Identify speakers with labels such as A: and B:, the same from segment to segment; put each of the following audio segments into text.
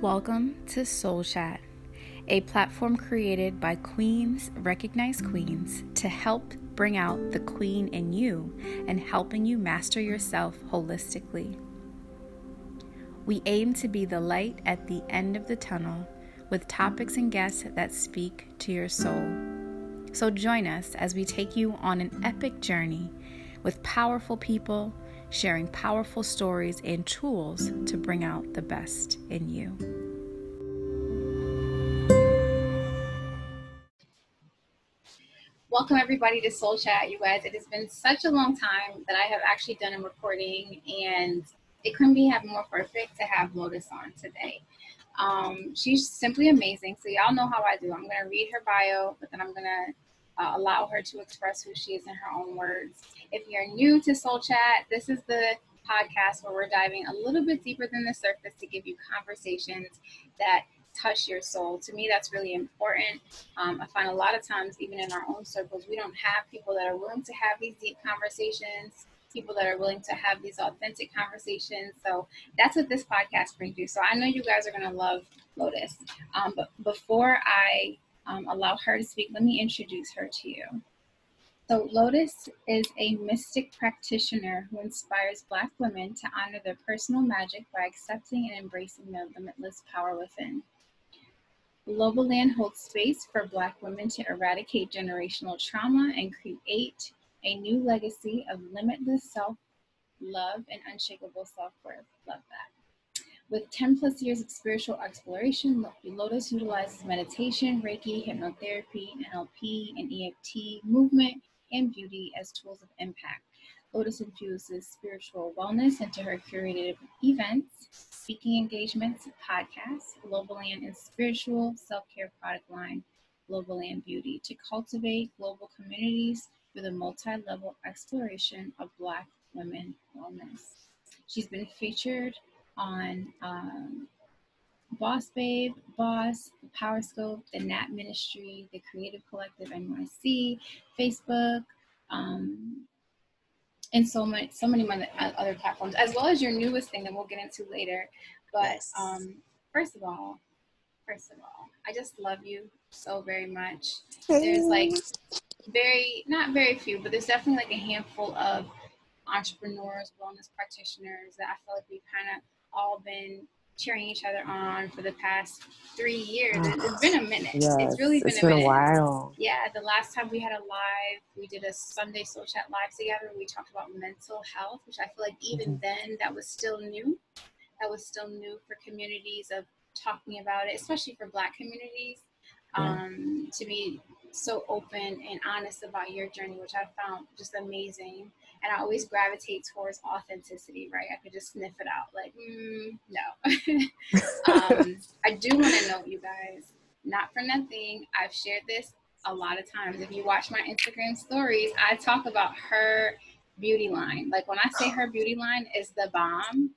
A: Welcome to Soul Chat, a platform created by queens, recognized queens, to help bring out the queen in you and helping you master yourself holistically. We aim to be the light at the end of the tunnel with topics and guests that speak to your soul. So join us as we take you on an epic journey with powerful people sharing powerful stories and tools to bring out the best in you. Welcome, everybody, to Soul Chat, you guys. It has been such a long time that I have actually done a recording, and it couldn't be more perfect to have Lotus on today. Um, she's simply amazing. So, y'all know how I do. I'm going to read her bio, but then I'm going to uh, allow her to express who she is in her own words. If you're new to Soul Chat, this is the podcast where we're diving a little bit deeper than the surface to give you conversations that touch your soul. To me, that's really important. Um, I find a lot of times, even in our own circles, we don't have people that are willing to have these deep conversations, people that are willing to have these authentic conversations. So that's what this podcast brings you. So I know you guys are going to love Lotus. Um, but before I um, allow her to speak, let me introduce her to you. So, Lotus is a mystic practitioner who inspires Black women to honor their personal magic by accepting and embracing their limitless power within. LobaLand holds space for Black women to eradicate generational trauma and create a new legacy of limitless self love and unshakable self worth. Love that. With 10 plus years of spiritual exploration, Lotus utilizes meditation, Reiki, hypnotherapy, NLP, and EFT movement and beauty as tools of impact. Lotus infuses spiritual wellness into her curated events, speaking engagements, podcasts, LobaLand and spiritual self care product line, LobaLand Beauty, to cultivate global communities through the multi level exploration of Black women wellness. She's been featured on um, Boss Babe, Boss, the Power Scope, the Nat Ministry, the Creative Collective NYC, Facebook, um, and so many, so many other platforms, as well as your newest thing that we'll get into later. But yes. um, first of all, first of all, I just love you so very much. There's like very, not very few, but there's definitely like a handful of entrepreneurs, wellness practitioners that I feel like we've kind of all been cheering each other on for the past three years. it's been a minute. Yes, it's really been,
B: it's a, been a while.
A: Yeah, the last time we had a live, we did a Sunday Soul Chat live together. We talked about mental health, which I feel like even mm-hmm. then that was still new. That was still new for communities of talking about it, especially for Black communities. Yeah. Um, to be so open and honest about your journey, which I found just amazing and I always gravitate towards authenticity, right? I could just sniff it out, like, mm, no. um, I do want to note, you guys, not for nothing, I've shared this a lot of times. If you watch my Instagram stories, I talk about her beauty line. Like when I say her beauty line is the bomb,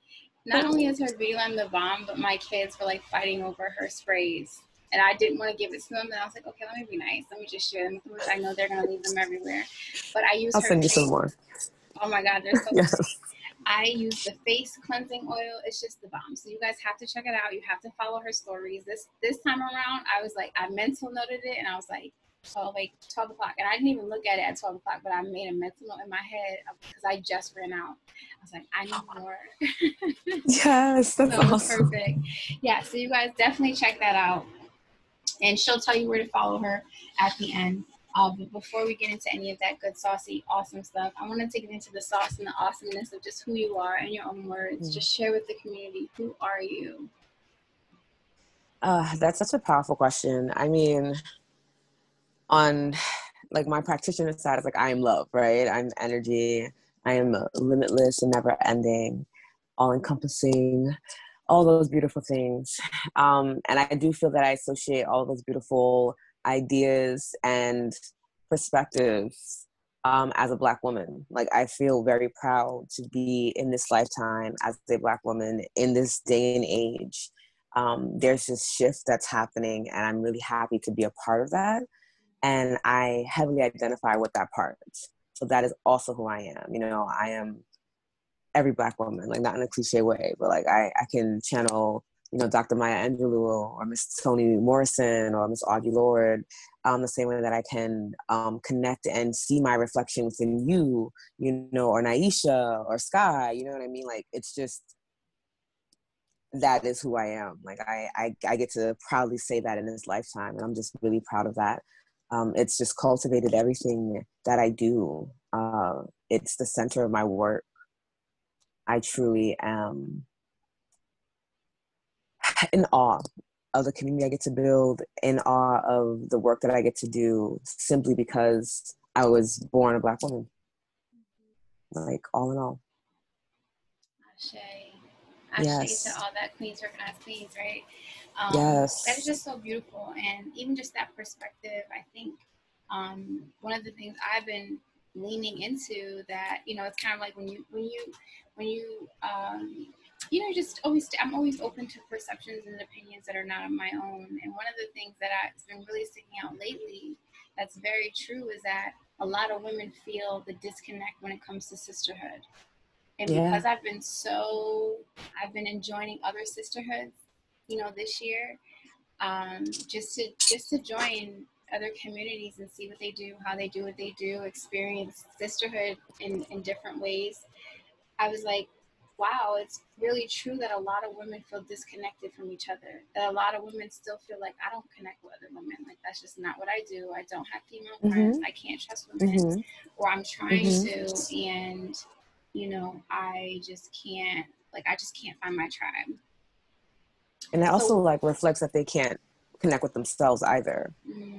A: not only is her beauty line the bomb, but my kids were like fighting over her sprays and I didn't want to give it to them. And I was like, okay, let me be nice. Let me just share them. I know they're gonna leave them everywhere. But I use.
B: I'll send you some more.
A: Oh my God, they're so yes. I use the face cleansing oil. It's just the bomb. So you guys have to check it out. You have to follow her stories. This this time around, I was like, I mental noted it, and I was like, 12, like 12 o'clock. And I didn't even look at it at 12 o'clock, but I made a mental note in my head because I just ran out. I was like, I need oh. more.
B: yes, that's so awesome.
A: Perfect. Yeah, so you guys definitely check that out. And she'll tell you where to follow her at the end. Uh, but before we get into any of that good, saucy, awesome stuff, I want to take it into the sauce and the awesomeness of just who you are in your own words. Mm. Just share with the community who are you?
B: Uh, that's such a powerful question. I mean, on like my practitioner side, it's like I am love, right? I'm energy. I am limitless and never ending, all encompassing, all those beautiful things. Um, and I do feel that I associate all those beautiful ideas and perspectives um, as a black woman. Like I feel very proud to be in this lifetime as a black woman in this day and age. Um, there's this shift that's happening, and I'm really happy to be a part of that. And I heavily identify with that part. So that is also who I am. You know, I am every black woman, like not in a cliche way, but like I, I can channel you know, Dr. Maya Angelou or Miss Toni Morrison or Miss Audre Lorde, um, the same way that I can um, connect and see my reflection within you, you know, or Naisha or Sky, you know what I mean? Like, it's just, that is who I am. Like, I, I, I get to proudly say that in this lifetime, and I'm just really proud of that. Um, it's just cultivated everything that I do. Uh, it's the center of my work. I truly am in awe of the community I get to build, in awe of the work that I get to do, simply because I was born a Black woman. Like, all in all.
A: Ashe. Ashe yes. to all that Queens recognize Queens, right? Um,
B: yes.
A: That is just so beautiful. And even just that perspective, I think um, one of the things I've been leaning into that, you know, it's kind of like when you, when you, when you, um, you know, just always, I'm always open to perceptions and opinions that are not of my own. And one of the things that I, has been really sticking out lately that's very true is that a lot of women feel the disconnect when it comes to sisterhood. And yeah. because I've been so, I've been enjoying other sisterhoods, you know, this year, um, just to just to join other communities and see what they do, how they do what they do, experience sisterhood in, in different ways. I was like, wow, it's really true that a lot of women feel disconnected from each other. That a lot of women still feel like I don't connect with other women. Like that's just not what I do. I don't have female mm-hmm. friends. I can't trust women, mm-hmm. or I'm trying mm-hmm. to, and you know, I just can't. Like I just can't find my tribe.
B: And that so, also like reflects that they can't connect with themselves either,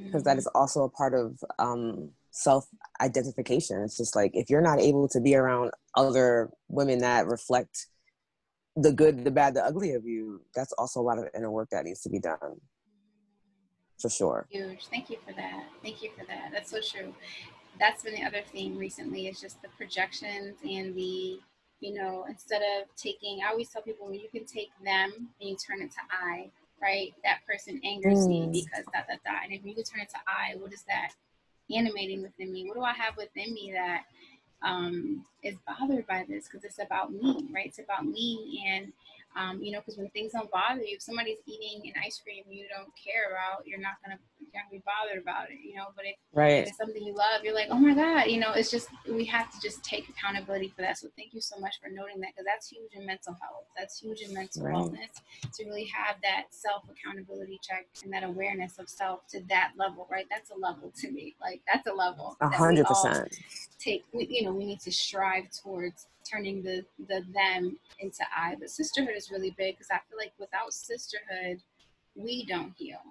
B: because that is mm. also a part of um, self identification. It's just like if you're not able to be around other women that reflect the good, the bad, the ugly of you, that's also a lot of inner work that needs to be done. For sure.
A: Huge. Thank you for that. Thank you for that. That's so true. That's been the other thing recently is just the projections and the, you know, instead of taking, I always tell people when you can take them and you turn it to I, right? That person angers mm. me because that, that, that. And if you can turn it to I, what is that animating within me? What do I have within me that um, is bothered by this? Because it's about me, right? It's about me. And um, you know, because when things don't bother you, if somebody's eating an ice cream you don't care about, you're not gonna you're gonna be bothered about it, you know. But if,
B: right.
A: if it's something you love, you're like, oh my god, you know. It's just we have to just take accountability for that. So thank you so much for noting that because that's huge in mental health. That's huge in mental right. wellness to really have that self accountability check and that awareness of self to that level, right? That's a level to me. Like that's a level.
B: A hundred percent.
A: Take we, you know we need to strive towards turning the the them into I. But sisterhood is really big because I feel like without sisterhood, we don't heal.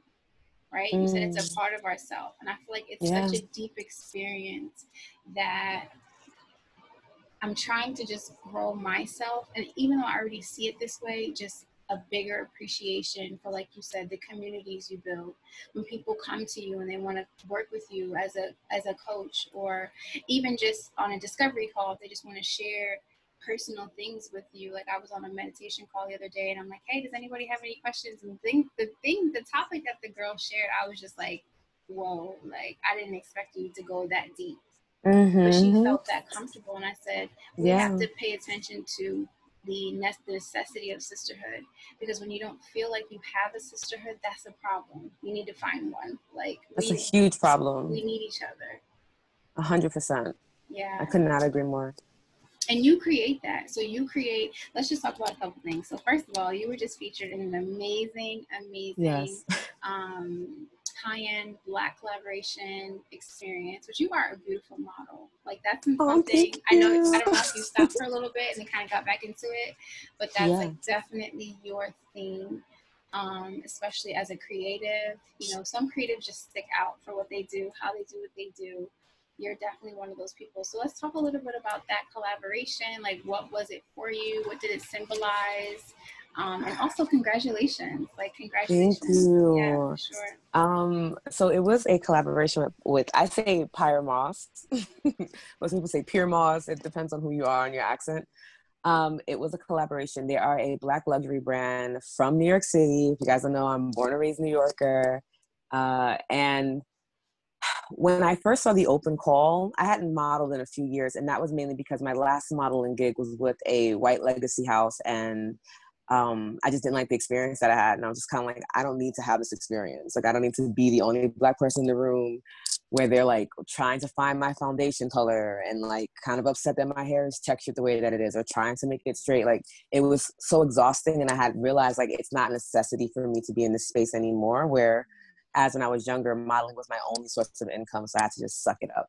A: Right? Mm. You said it's a mm. part of ourself, and I feel like it's yeah. such a deep experience that I'm trying to just grow myself, and even though I already see it this way, just a bigger appreciation for like you said the communities you build when people come to you and they want to work with you as a as a coach or even just on a discovery call if they just want to share personal things with you like i was on a meditation call the other day and i'm like hey does anybody have any questions and the thing the thing the topic that the girl shared i was just like whoa like i didn't expect you to go that deep mm-hmm. but she mm-hmm. felt that comfortable and i said we yeah. have to pay attention to the necessity of sisterhood because when you don't feel like you have a sisterhood that's a problem. You need to find one like
B: that's we, a huge problem.
A: we need each other.
B: A hundred percent.
A: Yeah.
B: I could not agree more.
A: And you create that. So you create let's just talk about a couple things. So first of all you were just featured in an amazing amazing yes. um high-end black collaboration experience, which you are a beautiful model. Like that's oh, something I know. I don't know if you stopped for a little bit and then kind of got back into it, but that's yeah. like definitely your thing. Um, especially as a creative, you know, some creatives just stick out for what they do, how they do what they do. You're definitely one of those people. So let's talk a little bit about that collaboration. Like, what was it for you? What did it symbolize? Um, and also congratulations, like congratulations.
B: Thank you. Yeah, sure. Um, so it was a collaboration with, with I say Pyer Moss. Most people say Pure Moss. It depends on who you are and your accent. Um, it was a collaboration. They are a black luxury brand from New York City. If you guys don't know, I'm born and raised New Yorker. Uh, and when I first saw the open call, I hadn't modeled in a few years, and that was mainly because my last modeling gig was with a white legacy house, and um, I just didn't like the experience that I had. And I was just kind of like, I don't need to have this experience. Like, I don't need to be the only black person in the room where they're like trying to find my foundation color and like kind of upset that my hair is textured the way that it is or trying to make it straight. Like, it was so exhausting. And I had realized like it's not a necessity for me to be in this space anymore where as when I was younger, modeling was my only source of income. So I had to just suck it up.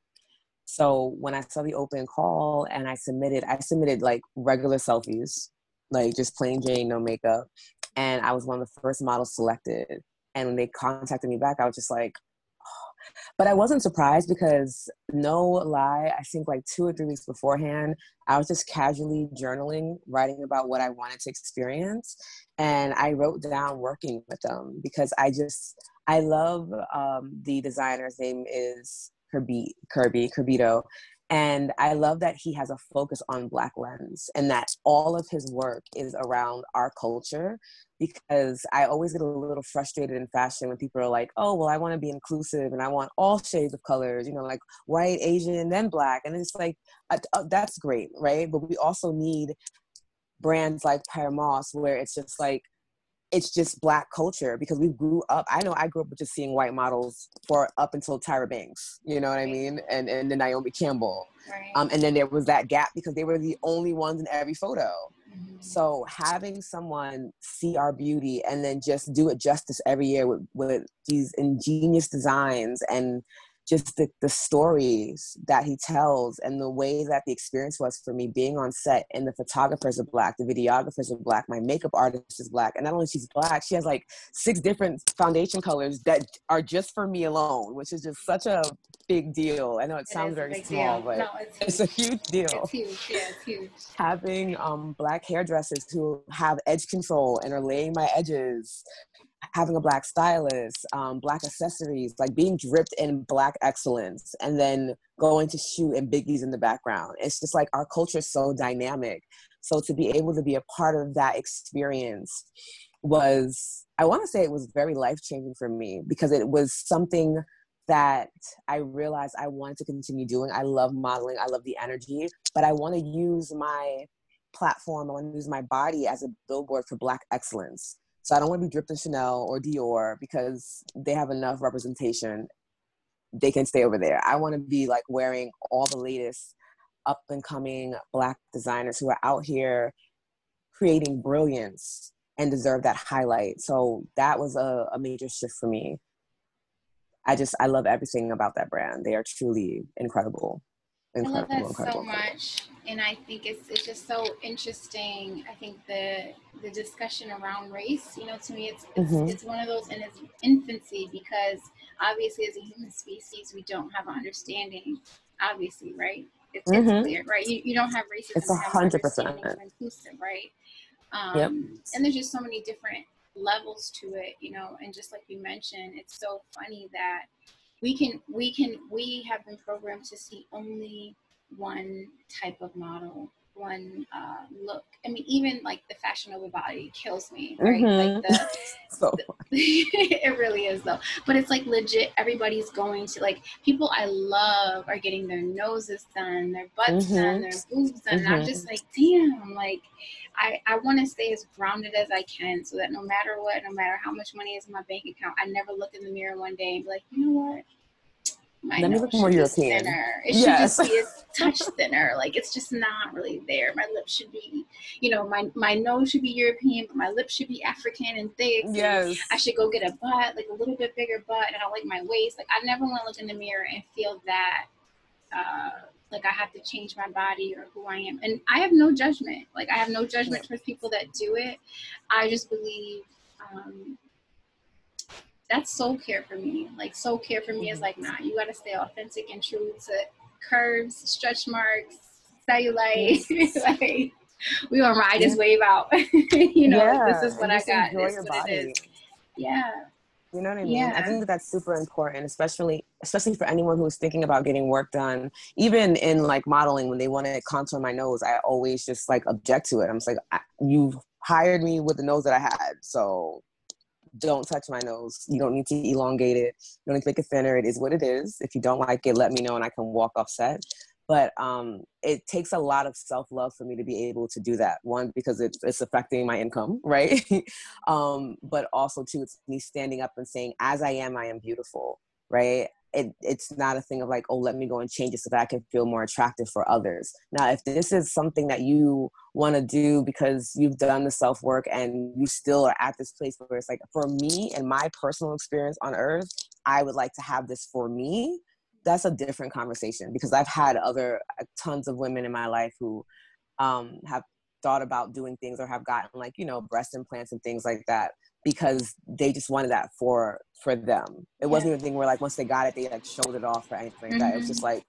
B: So when I saw the open call and I submitted, I submitted like regular selfies like just plain Jane, no makeup. And I was one of the first models selected. And when they contacted me back, I was just like, oh. but I wasn't surprised because no lie, I think like two or three weeks beforehand, I was just casually journaling, writing about what I wanted to experience. And I wrote down working with them because I just, I love um, the designer's name is Kerby, Kerby, Kirbito. And I love that he has a focus on Black lens and that all of his work is around our culture because I always get a little frustrated in fashion when people are like, oh, well, I want to be inclusive and I want all shades of colors, you know, like white, Asian, then black. And it's like, uh, uh, that's great, right? But we also need brands like Moss where it's just like, it's just black culture because we grew up i know i grew up with just seeing white models for up until tyra banks you know what i mean and and then naomi campbell right. um, and then there was that gap because they were the only ones in every photo mm-hmm. so having someone see our beauty and then just do it justice every year with, with these ingenious designs and just the, the stories that he tells and the way that the experience was for me being on set and the photographers are black the videographers are black my makeup artist is black. And not only she's black she has like six different foundation colors that are just for me alone which is just such a big deal. I know it, it sounds very small deal. but no, it's, it's, a huge. deal.
A: It's huge. Yeah it's huge.
B: Having um, black hairdressers who have edge control and are laying my edges having a black stylist, um, black accessories, like being dripped in black excellence, and then going to shoot and Biggie's in the background. It's just like our culture is so dynamic. So to be able to be a part of that experience was, I want to say, it was very life changing for me because it was something that I realized I wanted to continue doing. I love modeling, I love the energy, but I want to use my platform, I want to use my body as a billboard for Black excellence. So I don't want to be dripped in Chanel or Dior because they have enough representation. They can stay over there. I want to be like wearing all the latest up and coming black designers who are out here creating brilliance and deserve that highlight. So that was a, a major shift for me. I just I love everything about that brand. They are truly incredible.
A: Incredible, I love that incredible, so incredible. much, and I think it's it's just so interesting. I think the the discussion around race, you know, to me, it's it's, mm-hmm. it's one of those in its infancy because obviously, as a human species, we don't have an understanding. Obviously, right? It's, mm-hmm. it's clear, right? You, you don't have racism.
B: It's hundred percent
A: inclusive, right? Um, yep. And there's just so many different levels to it, you know. And just like you mentioned, it's so funny that we can we can we have been programmed to see only one type of model one uh, look i mean even like the fashion over body kills me right mm-hmm. like the, so the it really is though but it's like legit everybody's going to like people i love are getting their noses done their butts mm-hmm. done their boobs done mm-hmm. and i'm mm-hmm. just like damn like I, I want to stay as grounded as I can so that no matter what, no matter how much money is in my bank account, I never look in the mirror one day and be like, you know what?
B: My Let me look more European.
A: Thinner. It yes. should just be a touch thinner. Like it's just not really there. My lips should be, you know, my my nose should be European, but my lips should be African and thick.
B: Yes.
A: And I should go get a butt, like a little bit bigger butt, and I like my waist. Like I never want to look in the mirror and feel that. Uh, like I have to change my body or who I am. And I have no judgment. Like I have no judgment towards people that do it. I just believe um, that's soul care for me. Like soul care for me is like, nah, you gotta stay authentic and true to curves, stretch marks, cellulite. like we gonna ride this wave out. you know, yeah, this is what I got. This your body. Yeah.
B: You know what I mean? Yeah. I think that that's super important, especially especially for anyone who's thinking about getting work done. Even in like modeling, when they want to contour my nose, I always just like object to it. I'm just like, you hired me with the nose that I had, so don't touch my nose. You don't need to elongate it. You don't need to make it thinner. It is what it is. If you don't like it, let me know and I can walk off set. but um, it takes a lot of self-love for me to be able to do that one because it's, it's affecting my income right um, but also too it's me standing up and saying as i am i am beautiful right it, it's not a thing of like oh let me go and change it so that i can feel more attractive for others. Now if this is something that you want to do because you've done the self work and you still are at this place where it's like for me and my personal experience on earth i would like to have this for me that's a different conversation because I've had other uh, tons of women in my life who um, have thought about doing things or have gotten like you know breast implants and things like that because they just wanted that for for them. It wasn't even a thing where like once they got it they like showed it off or anything like mm-hmm. that. It was just like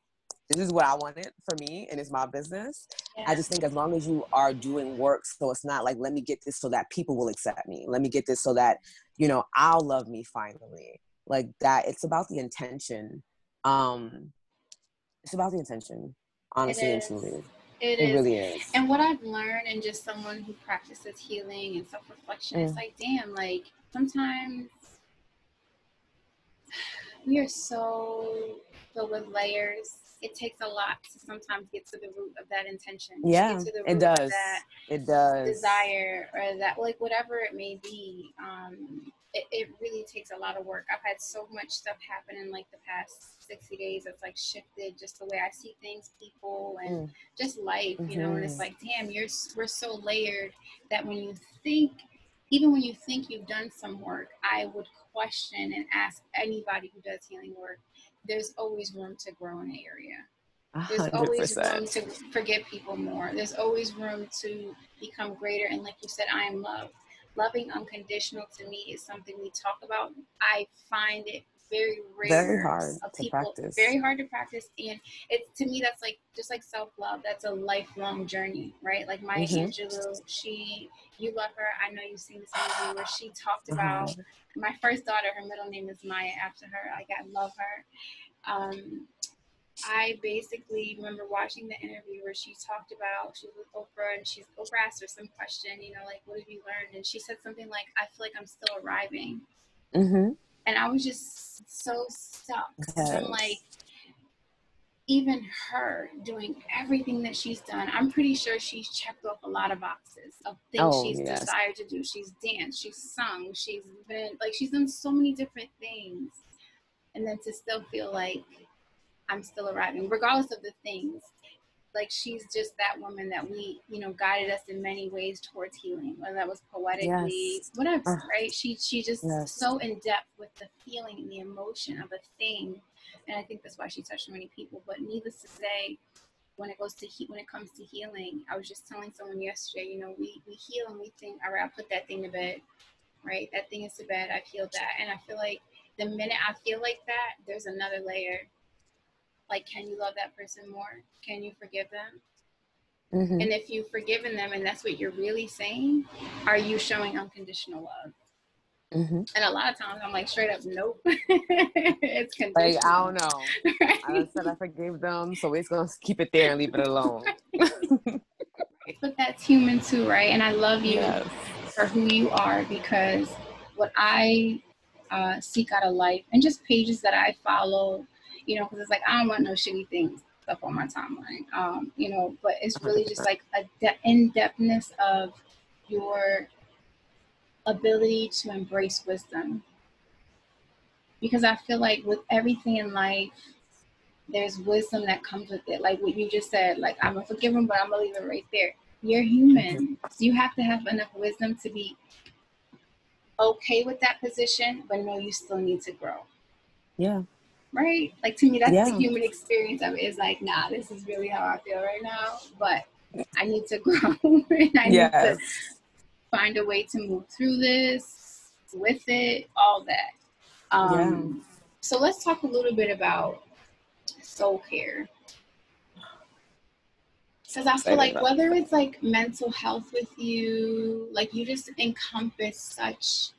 B: this is what I wanted for me and it's my business. Yeah. I just think as long as you are doing work, so it's not like let me get this so that people will accept me. Let me get this so that you know I'll love me finally. Like that. It's about the intention um it's about the intention honestly and truly
A: it, it really is and what i've learned and just someone who practices healing and self-reflection mm. is like damn like sometimes we are so filled with layers it takes a lot to sometimes get to the root of that intention.
B: Yeah, it does. it does.
A: Desire or that, like whatever it may be. Um, it, it really takes a lot of work. I've had so much stuff happen in like the past 60 days that's like shifted just the way I see things, people, and mm. just life, mm-hmm. you know. And it's mm-hmm. like, damn, you're we're so layered that when you think, even when you think you've done some work, I would question and ask anybody who does healing work. There's always room to grow in the area. There's 100%. always room to forgive people more. There's always room to become greater. And like you said, I am loved loving unconditional to me is something we talk about. I find it very rare.
B: Very hard to people, practice.
A: Very hard to practice. And it's to me that's like just like self love, that's a lifelong journey, right? Like Maya mm-hmm. Angelou, she you love her. I know you've seen this movie where she talked uh-huh. about mm-hmm. my first daughter, her middle name is Maya after her. Like I love her. Um, I basically remember watching the interview where she talked about she was with Oprah and she's Oprah asked her some question, you know, like what have you learned? And she said something like, "I feel like I'm still arriving," mm-hmm. and I was just so stuck. Yes. I'm like, even her doing everything that she's done, I'm pretty sure she's checked off a lot of boxes of things oh, she's yes. desired to do. She's danced, she's sung, she's been like she's done so many different things, and then to still feel like I'm still arriving, regardless of the things. Like she's just that woman that we, you know, guided us in many ways towards healing, whether that was poetically, yes. whatever, uh, right? She she just yes. so in depth with the feeling and the emotion of a thing, and I think that's why she touched so many people. But needless to say, when it goes to he- when it comes to healing, I was just telling someone yesterday, you know, we we heal and we think, all right, I'll put that thing to bed, right? That thing is to bed. I've healed that, and I feel like the minute I feel like that, there's another layer like can you love that person more? Can you forgive them? Mm-hmm. and if you've forgiven them and that's what you're really saying are you showing unconditional love? Mm-hmm. and a lot of times i'm like straight up nope. It's conditional
B: like i don't know. Right? i said i forgave them so we're gonna keep it there and leave it alone.
A: But that's human too right? And i love you yes. for who you are because what i uh, seek out of life and just pages that i follow you know, because it's like I don't want no shitty things up on my timeline, um, you know. But it's really just like a de- in depthness of your ability to embrace wisdom, because I feel like with everything in life, there's wisdom that comes with it. Like what you just said, like I'm gonna forgive him, but I'm gonna leave right there. You're human, so you have to have enough wisdom to be okay with that position, but know you still need to grow.
B: Yeah
A: right? Like to me, that's yeah. the human experience of it. Is like, nah, this is really how I feel right now, but I need to grow and I yes. need to find a way to move through this with it, all that. Um, yeah. So let's talk a little bit about soul care. Because I feel like whether it's like mental health with you, like you just encompass such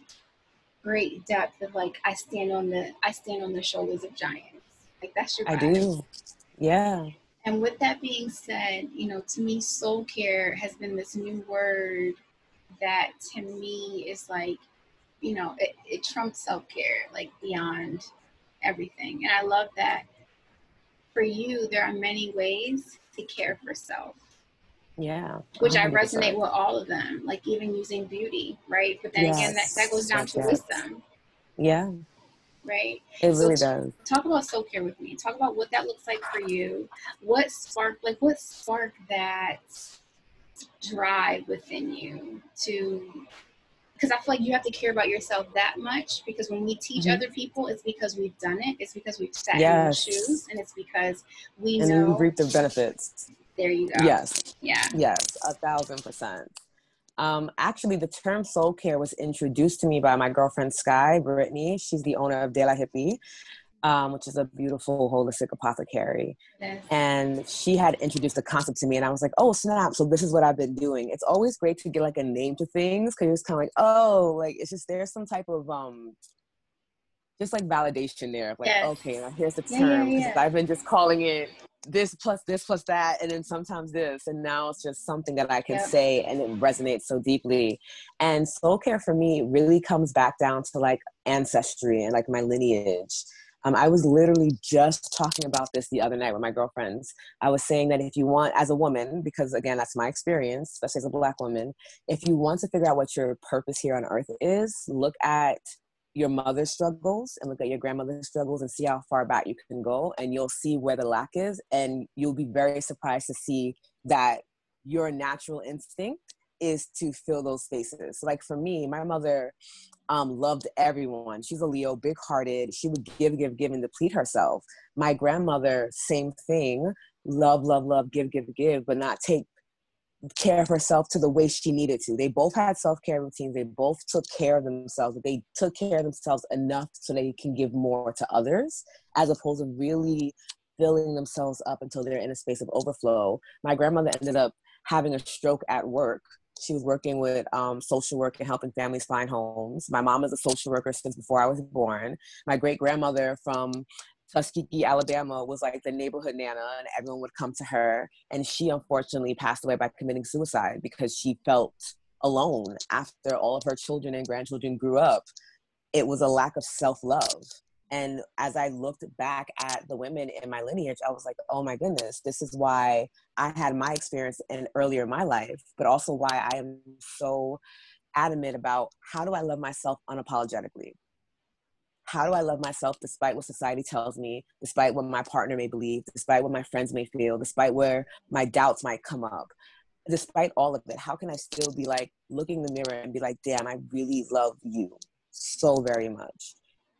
A: great depth of like I stand on the I stand on the shoulders of giants. Like that's your.
B: I do. Yeah.
A: And with that being said, you know, to me, soul care has been this new word that to me is like, you know, it, it trumps self care, like beyond everything. And I love that for you, there are many ways to care for self.
B: Yeah.
A: Which 100%. I resonate with all of them, like even using beauty, right? But then yes. again, that, that goes down yes, to yes. wisdom.
B: Yeah.
A: Right?
B: It really so does.
A: Talk about self care with me. Talk about what that looks like for you. What spark like, what spark that drive within you to because I feel like you have to care about yourself that much because when we teach mm-hmm. other people, it's because we've done it. It's because we've sat yes. in their shoes, and it's because we
B: and
A: know
B: we reap the benefits.
A: There you go.
B: Yes.
A: Yeah.
B: Yes, a thousand percent. Um, actually, the term soul care was introduced to me by my girlfriend Sky Brittany. She's the owner of De La Hippie um, which is a beautiful holistic apothecary. Yes. And she had introduced the concept to me, and I was like, oh, snap. So this is what I've been doing. It's always great to get like a name to things because it's kind of like, oh, like it's just there's some type of, um, just like validation there. Of like, yes. okay, now here's the term. Yeah, yeah, yeah. I've been just calling it this plus this plus that and then sometimes this and now it's just something that i can yep. say and it resonates so deeply and soul care for me really comes back down to like ancestry and like my lineage um, I was literally just talking about this the other night with my girlfriends. I was saying that if you want, as a woman, because again, that's my experience, especially as a black woman, if you want to figure out what your purpose here on earth is, look at your mother's struggles and look at your grandmother's struggles and see how far back you can go and you'll see where the lack is and you'll be very surprised to see that your natural instinct is to fill those spaces. Like for me, my mother um, loved everyone. She's a Leo, big hearted. She would give, give, give, and deplete herself. My grandmother, same thing. Love, love, love, give, give, give, but not take care of herself to the way she needed to. They both had self care routines. They both took care of themselves. They took care of themselves enough so they can give more to others, as opposed to really filling themselves up until they're in a space of overflow. My grandmother ended up having a stroke at work she was working with um, social work and helping families find homes. My mom is a social worker since before I was born. My great grandmother from Tuskegee, Alabama, was like the neighborhood nana, and everyone would come to her. And she unfortunately passed away by committing suicide because she felt alone after all of her children and grandchildren grew up. It was a lack of self love. And as I looked back at the women in my lineage, I was like, oh my goodness, this is why I had my experience in earlier in my life, but also why I am so adamant about how do I love myself unapologetically? How do I love myself despite what society tells me, despite what my partner may believe, despite what my friends may feel, despite where my doubts might come up? Despite all of it, how can I still be like looking in the mirror and be like, damn, I really love you so very much?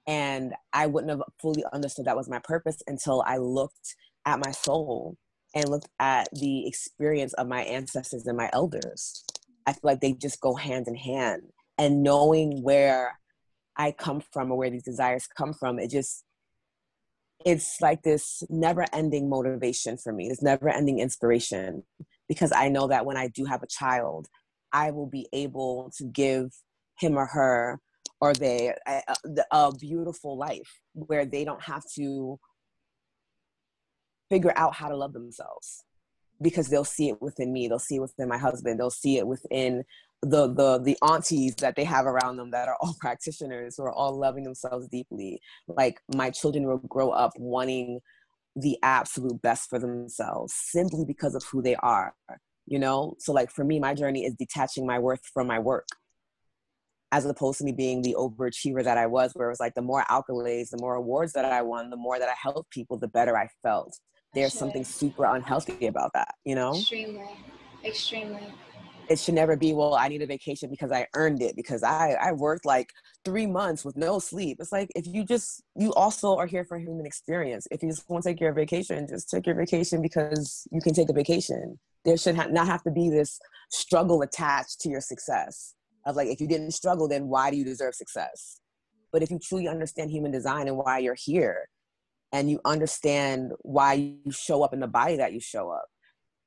B: And I wouldn't have fully understood that was my purpose until I looked at my soul and looked at the experience of my ancestors and my elders. I feel like they just go hand in hand. And knowing where I come from or where these desires come from, it just, it's like this never ending motivation for me, this never ending inspiration. Because I know that when I do have a child, I will be able to give him or her or they a, a beautiful life where they don't have to figure out how to love themselves because they'll see it within me they'll see it within my husband they'll see it within the the the aunties that they have around them that are all practitioners who are all loving themselves deeply like my children will grow up wanting the absolute best for themselves simply because of who they are you know so like for me my journey is detaching my worth from my work as opposed to me being the overachiever that I was, where it was like the more accolades, the more awards that I won, the more that I helped people, the better I felt. There's sure. something super unhealthy about that, you know?
A: Extremely, extremely.
B: It should never be, well, I need a vacation because I earned it, because I, I worked like three months with no sleep. It's like, if you just, you also are here for human experience. If you just want to take your vacation, just take your vacation because you can take a vacation. There should ha- not have to be this struggle attached to your success of like if you didn't struggle then why do you deserve success but if you truly understand human design and why you're here and you understand why you show up in the body that you show up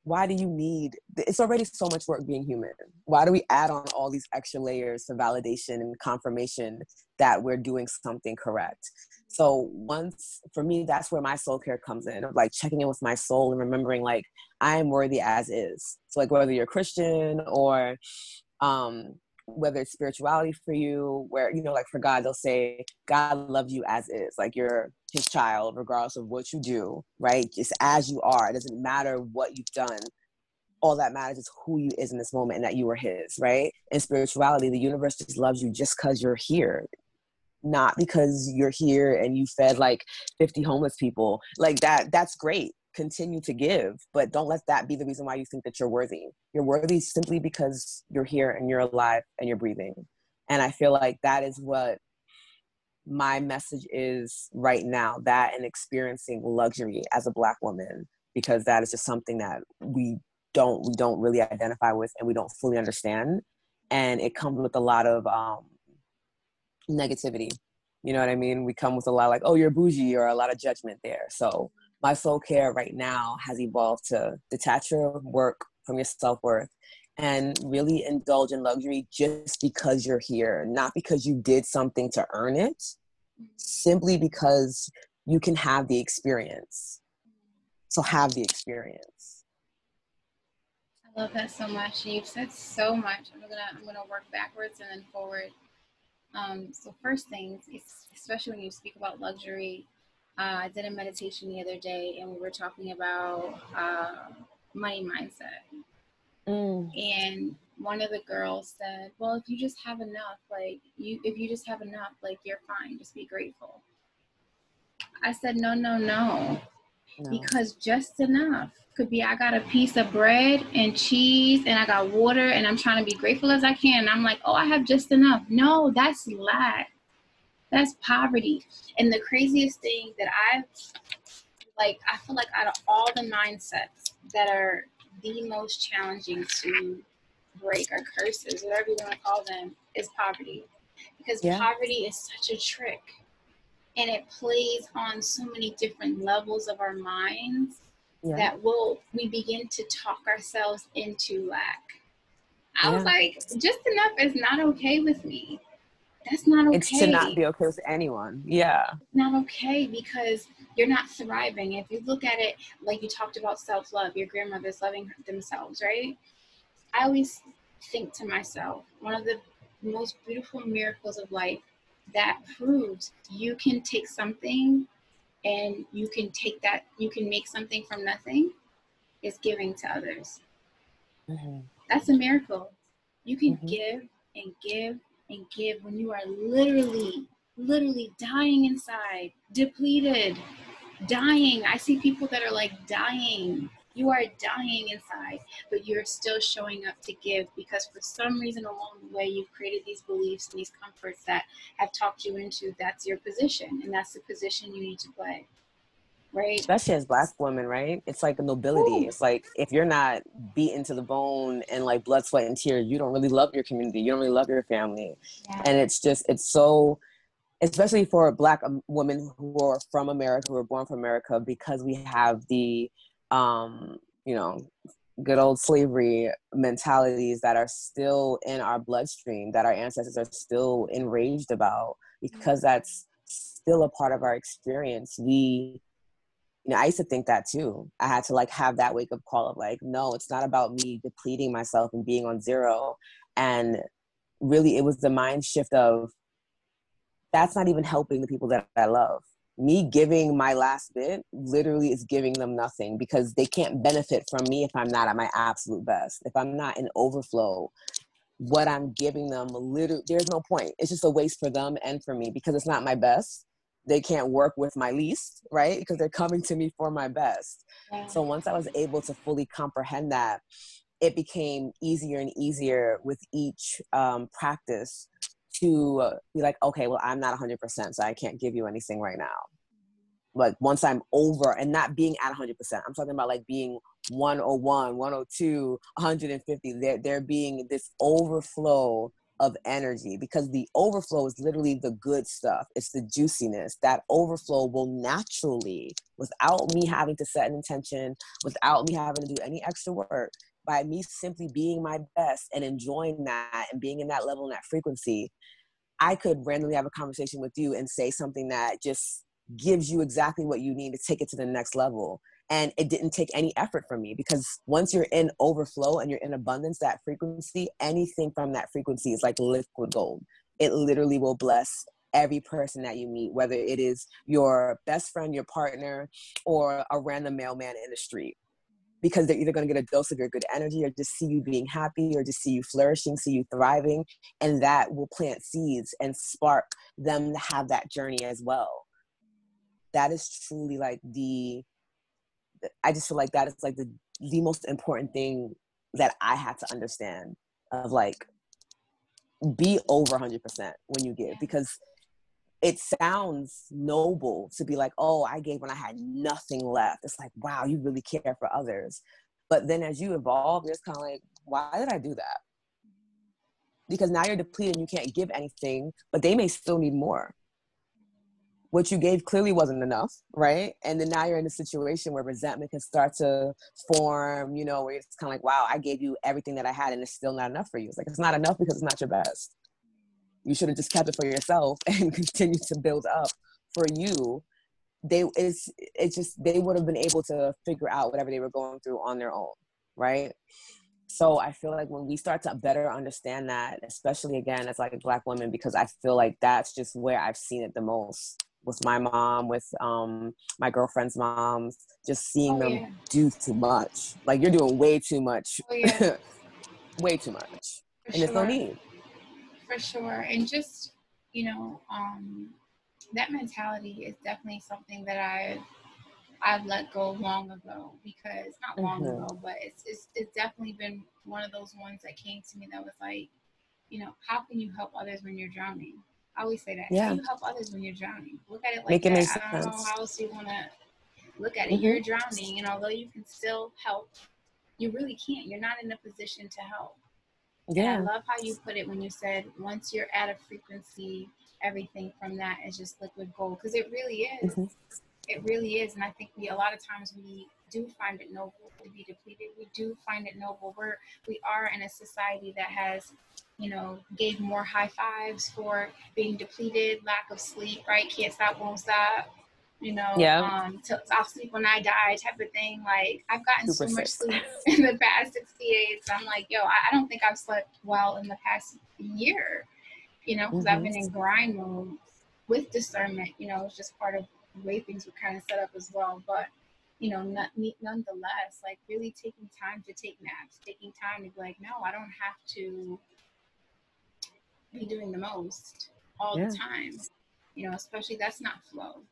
B: why do you need it's already so much work being human. Why do we add on all these extra layers of validation and confirmation that we're doing something correct? So once for me that's where my soul care comes in of like checking in with my soul and remembering like i am worthy as is. So like whether you're christian or um whether it's spirituality for you, where, you know, like for God, they'll say, God loves you as is. Like you're his child, regardless of what you do, right? Just as you are. It doesn't matter what you've done. All that matters is who you is in this moment and that you are his, right? In spirituality, the universe just loves you just because you're here. Not because you're here and you fed like 50 homeless people. Like that, that's great. Continue to give, but don't let that be the reason why you think that you're worthy. You're worthy simply because you're here and you're alive and you're breathing. And I feel like that is what my message is right now that and experiencing luxury as a black woman because that is just something that we don't we don't really identify with and we don't fully understand and it comes with a lot of um negativity you know what i mean we come with a lot like oh you're bougie or a lot of judgment there so my soul care right now has evolved to detach your work from your self-worth and really indulge in luxury just because you're here, not because you did something to earn it, simply because you can have the experience. So have the experience.
A: I love that so much. You've said so much. I'm gonna I'm gonna work backwards and then forward. Um, so first things, especially when you speak about luxury, uh, I did a meditation the other day, and we were talking about uh, money mindset Mm. And one of the girls said, "Well, if you just have enough, like you, if you just have enough, like you're fine. Just be grateful." I said, "No, no, no, no. because just enough could be I got a piece of bread and cheese and I got water and I'm trying to be grateful as I can. And I'm like, oh, I have just enough. No, that's lack. That's poverty. And the craziest thing that I've like, I feel like out of all the mindsets that are the most challenging to break or curses, whatever you want to call them, is poverty. Because yeah. poverty is such a trick and it plays on so many different levels of our minds yeah. that will we begin to talk ourselves into lack. I yeah. was like, just enough is not okay with me. That's not okay.
B: It's to not be okay with anyone. Yeah.
A: It's not okay because you're not thriving. If you look at it like you talked about self love, your grandmother's loving themselves, right? I always think to myself, one of the most beautiful miracles of life that proves you can take something and you can take that, you can make something from nothing is giving to others. Mm-hmm. That's a miracle. You can mm-hmm. give and give and give when you are literally, literally dying inside, depleted, dying. I see people that are like dying. You are dying inside, but you're still showing up to give because for some reason along the way you've created these beliefs and these comforts that have talked you into that's your position and that's the position you need to play right?
B: Especially as black women, right? It's like a nobility. Ooh. It's like if you're not beaten to the bone and like blood, sweat, and tears, you don't really love your community. You don't really love your family. Yeah. And it's just, it's so, especially for black um, women who are from America, who are born from America, because we have the, um, you know, good old slavery mentalities that are still in our bloodstream, that our ancestors are still enraged about, because that's still a part of our experience. We you know, I used to think that too. I had to like have that wake up call of like, no, it's not about me depleting myself and being on zero. And really, it was the mind shift of that's not even helping the people that I love. Me giving my last bit literally is giving them nothing because they can't benefit from me if I'm not at my absolute best. If I'm not in overflow, what I'm giving them, literally, there's no point. It's just a waste for them and for me because it's not my best they can't work with my least, right? Because they're coming to me for my best. Yeah. So once I was able to fully comprehend that, it became easier and easier with each um, practice to be like, okay, well, I'm not 100%, so I can't give you anything right now. Like once I'm over and not being at 100%, I'm talking about like being 101, 102, 150. There, there being this overflow of energy because the overflow is literally the good stuff. It's the juiciness. That overflow will naturally, without me having to set an intention, without me having to do any extra work, by me simply being my best and enjoying that and being in that level and that frequency, I could randomly have a conversation with you and say something that just gives you exactly what you need to take it to the next level and it didn't take any effort from me because once you're in overflow and you're in abundance that frequency anything from that frequency is like liquid gold it literally will bless every person that you meet, whether it is your best friend, your partner, or a random mailman in the street. Because they're either going to get a dose of your good energy or just see you being happy or just see you flourishing, see you thriving. And that will plant seeds and spark them to have that journey as well. That is truly like the, I just feel like that is like the, the most important thing that I had to understand of like be over 100% when you give because it sounds noble to be like, oh, I gave when I had nothing left. It's like, wow, you really care for others. But then as you evolve, it's kind of like, why did I do that? Because now you're depleted and you can't give anything, but they may still need more. What you gave clearly wasn't enough, right? And then now you're in a situation where resentment can start to form, you know, where it's kind of like, wow, I gave you everything that I had and it's still not enough for you. It's like, it's not enough because it's not your best you should have just kept it for yourself and continued to build up for you they it's it's just they would have been able to figure out whatever they were going through on their own right so i feel like when we start to better understand that especially again as like black women because i feel like that's just where i've seen it the most with my mom with um my girlfriend's moms just seeing oh, them yeah. do too much like you're doing way too much oh, yeah. way too much For and sure. there's no need
A: for sure. And just, you know, um, that mentality is definitely something that I I've let go long ago because not long mm-hmm. ago, but it's, it's it's definitely been one of those ones that came to me that was like, you know, how can you help others when you're drowning? I always say that. Yeah. You help others when you're drowning? Look at it like Make that. It I don't sense. know how else you want to look at it. Mm-hmm. You're drowning, and although you can still help, you really can't. You're not in a position to help. Yeah. And I love how you put it when you said once you're at a frequency, everything from that is just liquid gold because it really is. Mm-hmm. It really is, and I think we a lot of times we do find it noble to be depleted. We do find it noble. We're we are in a society that has you know, gave more high fives for being depleted, lack of sleep, right? Can't stop, won't stop, you know, yeah. um, to, I'll sleep when I die type of thing. Like I've gotten Super so much sleep in the past 60 days. I'm like, yo, I, I, don't think I've slept well in the past year, you know, because mm-hmm. I've been in grind mode with discernment. You know, it's just part of the way things were kind of set up as well. But you know, not, nonetheless, like really taking time to take naps, taking time to be like, no, I don't have to be doing the most all yeah. the time. You know, especially that's not flow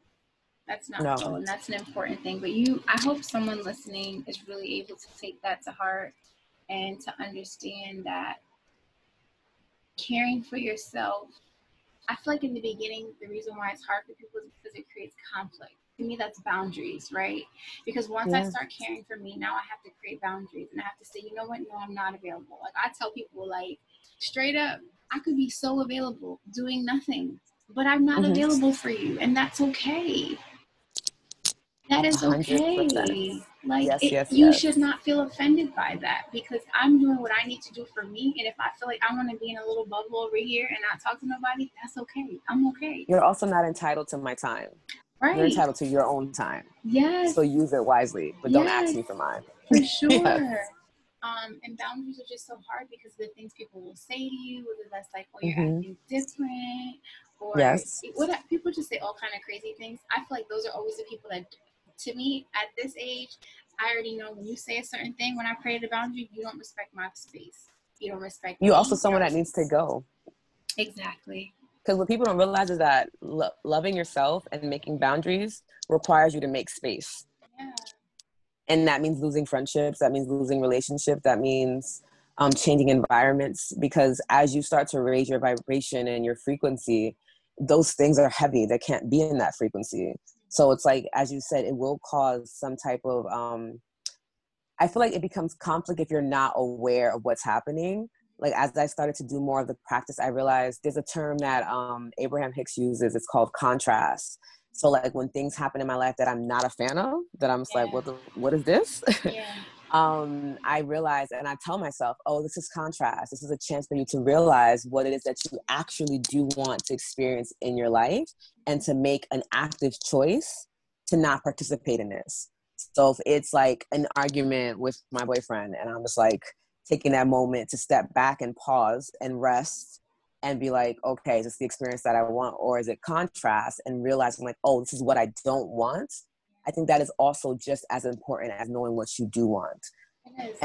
A: that's not no. cool, and that's an important thing. But you, I hope someone listening is really able to take that to heart and to understand that caring for yourself. I feel like in the beginning, the reason why it's hard for people is because it creates conflict. To me, that's boundaries, right? Because once yeah. I start caring for me, now I have to create boundaries and I have to say, you know what? No, I'm not available. Like I tell people, like straight up, I could be so available doing nothing, but I'm not mm-hmm. available for you, and that's okay. That is okay. 100%. Like yes, it, yes, you yes. should not feel offended by that because I'm doing what I need to do for me. And if I feel like I want to be in a little bubble over here and not talk to nobody, that's okay. I'm okay.
B: You're also not entitled to my time. Right. You're entitled to your own time.
A: Yes.
B: So use it wisely, but don't ask me for mine.
A: For sure. yes. Um, and boundaries are just so hard because the things people will say to you, whether that's like, "Oh, you're mm-hmm. acting different," or
B: yes.
A: what people just say all kind of crazy things. I feel like those are always the people that to me at this age, I already know when you say a certain thing, when I create a boundary, you don't respect my space. You don't respect.
B: You also someone that needs to go.
A: Exactly.
B: Because what people don't realize is that lo- loving yourself and making boundaries requires you to make space.
A: Yeah.
B: And that means losing friendships. That means losing relationships. That means um, changing environments. Because as you start to raise your vibration and your frequency, those things are heavy. They can't be in that frequency. So it's like, as you said, it will cause some type of, um, I feel like it becomes conflict if you're not aware of what's happening. Like as I started to do more of the practice, I realized there's a term that um, Abraham Hicks uses. It's called contrast. So like when things happen in my life that I'm not a fan of, that I'm just yeah. like, what the, what is this? Yeah. um, I realize and I tell myself, oh, this is contrast. This is a chance for you to realize what it is that you actually do want to experience in your life and to make an active choice to not participate in this. So if it's like an argument with my boyfriend and I'm just like taking that moment to step back and pause and rest and be like, okay, is this the experience that I want? Or is it contrast and realizing like, oh, this is what I don't want? I think that is also just as important as knowing what you do want.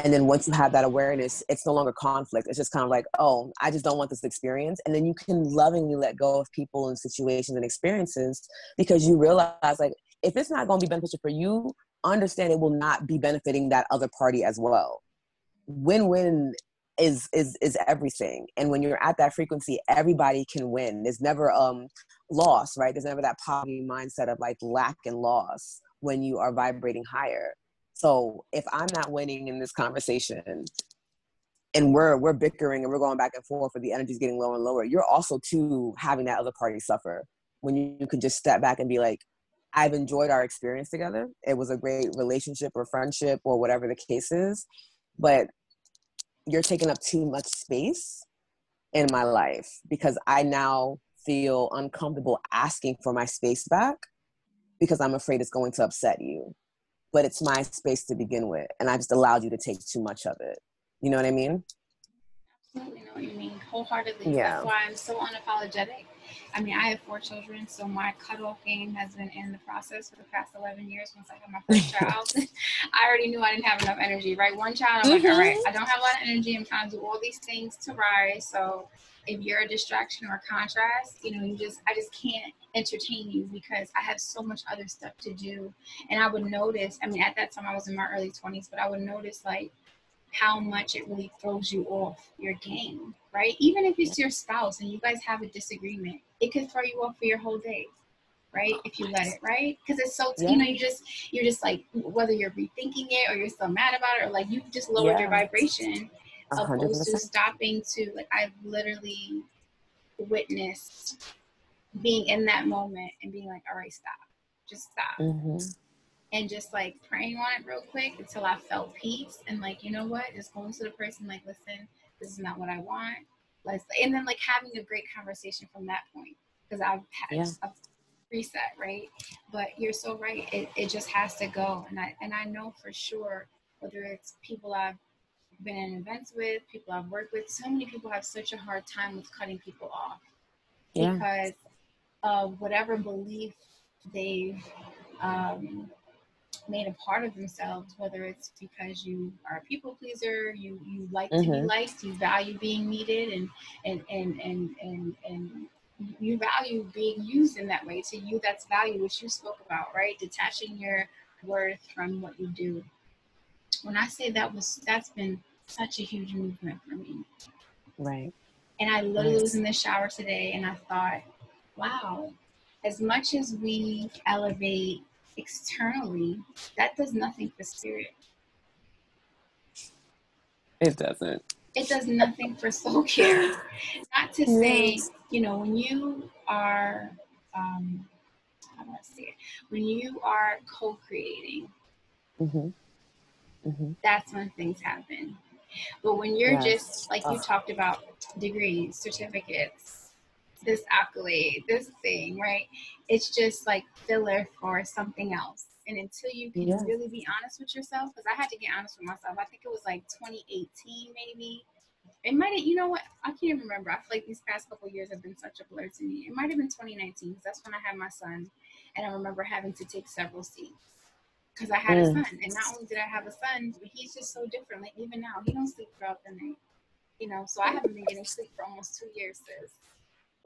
B: And then once you have that awareness, it's no longer conflict. It's just kind of like, oh, I just don't want this experience. And then you can lovingly let go of people and situations and experiences because you realize, like, if it's not going to be beneficial for you, understand it will not be benefiting that other party as well. Win win is is is everything and when you're at that frequency everybody can win. There's never um loss right? There's never that poverty mindset of like lack and loss when you are vibrating higher. So if i'm not winning in this conversation and we're we're bickering and we're going back and forth and the energy's getting lower and lower you're also too having that other party suffer. When you, you can just step back and be like i've enjoyed our experience together. It was a great relationship or friendship or whatever the case is. But you're taking up too much space in my life because I now feel uncomfortable asking for my space back because I'm afraid it's going to upset you. But it's my space to begin with, and I just allowed you to take too much of it. You know what I mean?
A: Absolutely know what you mean, wholeheartedly. Yeah. That's why I'm so unapologetic I mean, I have four children, so my cutoff game has been in the process for the past 11 years. Once I had my first child, I already knew I didn't have enough energy, right? One child, I'm mm-hmm. like, all right. I don't have a lot of energy. I'm trying to do all these things to rise. So if you're a distraction or a contrast, you know, you just, I just can't entertain you because I have so much other stuff to do. And I would notice, I mean, at that time I was in my early 20s, but I would notice like, how much it really throws you off your game, right? Even if it's your spouse and you guys have a disagreement, it could throw you off for your whole day, right? If you let it, right? Because it's so, yeah. you know, you just, you're just like, whether you're rethinking it or you're still mad about it or like you've just lowered yeah. your vibration 100%. opposed to stopping to, like, I've literally witnessed being in that moment and being like, all right, stop, just stop. Mm-hmm and just like praying on it real quick until I felt peace and like, you know what, just going to the person like, listen, this is not what I want. Let's and then like having a great conversation from that point because I've had yeah. a reset, right? But you're so right. It, it just has to go, and I and I know for sure whether it's people I've been in events with, people I've worked with, so many people have such a hard time with cutting people off yeah. because of whatever belief they've um, made a part of themselves, whether it's because you are a people pleaser, you you like mm-hmm. to be mm-hmm. liked, you value being needed, and and and and and and you value being used in that way. To you, that's value, which you spoke about, right? Detaching your worth from what you do. When I say that was that's been such a huge movement for me.
B: Right.
A: And I literally was in the shower today and I thought, wow, as much as we elevate externally, that does nothing for spirit.
B: It doesn't.
A: It does nothing for soul care. Not to say, you know, when you are, um, how do I say it? When you are co-creating, mm-hmm. Mm-hmm. that's when things happen. But when you're yes. just like you talked about degrees, certificates, this accolade, this thing, right? It's just like filler for something else. And until you can yes. really be honest with yourself, because I had to get honest with myself. I think it was like 2018, maybe. It might have, you know what? I can't even remember. I feel like these past couple years have been such a blur to me. It might have been 2019 because that's when I had my son. And I remember having to take several seats because I had mm. a son. And not only did I have a son, but he's just so different. Like even now, he don't sleep throughout the night. You know, so I haven't been getting sleep for almost two years, sis.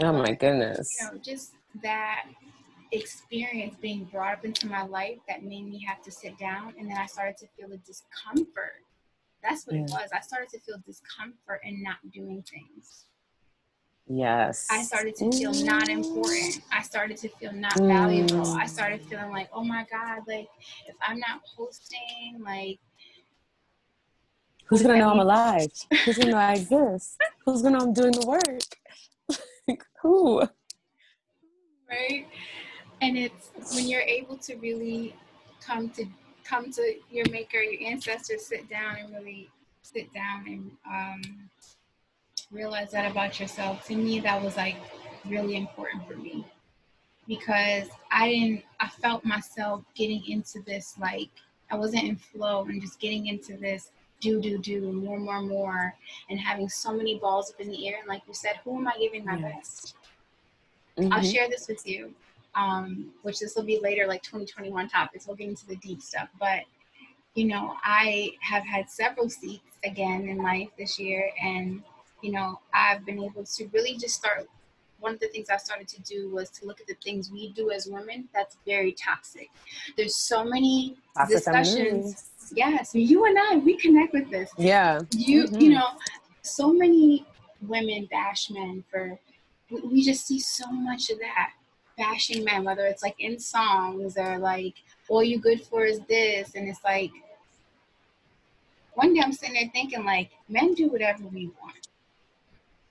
B: Oh my goodness.
A: You know, just that experience being brought up into my life that made me have to sit down and then I started to feel a discomfort. That's what yeah. it was. I started to feel discomfort in not doing things.
B: Yes.
A: I started to feel mm. not important. I started to feel not mm. valuable. I started feeling like, oh my God, like if I'm not posting, like
B: who's gonna know I'm alive? Who's gonna know I exist? Who's gonna know I'm doing the work? Who?
A: Right. And it's when you're able to really come to come to your maker, your ancestors, sit down and really sit down and um, realize that about yourself. To me, that was like really important for me because I didn't. I felt myself getting into this like I wasn't in flow and just getting into this do, do, do, more, more, more, and having so many balls up in the air. And like you said, who am I giving my best? Mm-hmm. I'll share this with you, um, which this will be later, like 2021 topics. We'll get into the deep stuff. But, you know, I have had several seats again in life this year. And, you know, I've been able to really just start. One of the things I started to do was to look at the things we do as women that's very toxic. There's so many toxic discussions yes you and i we connect with this.
B: Yeah.
A: You mm-hmm. you know so many women bash men for we just see so much of that. Bashing men whether it's like in songs or like all you good for is this and it's like one day i'm sitting there thinking like men do whatever we want.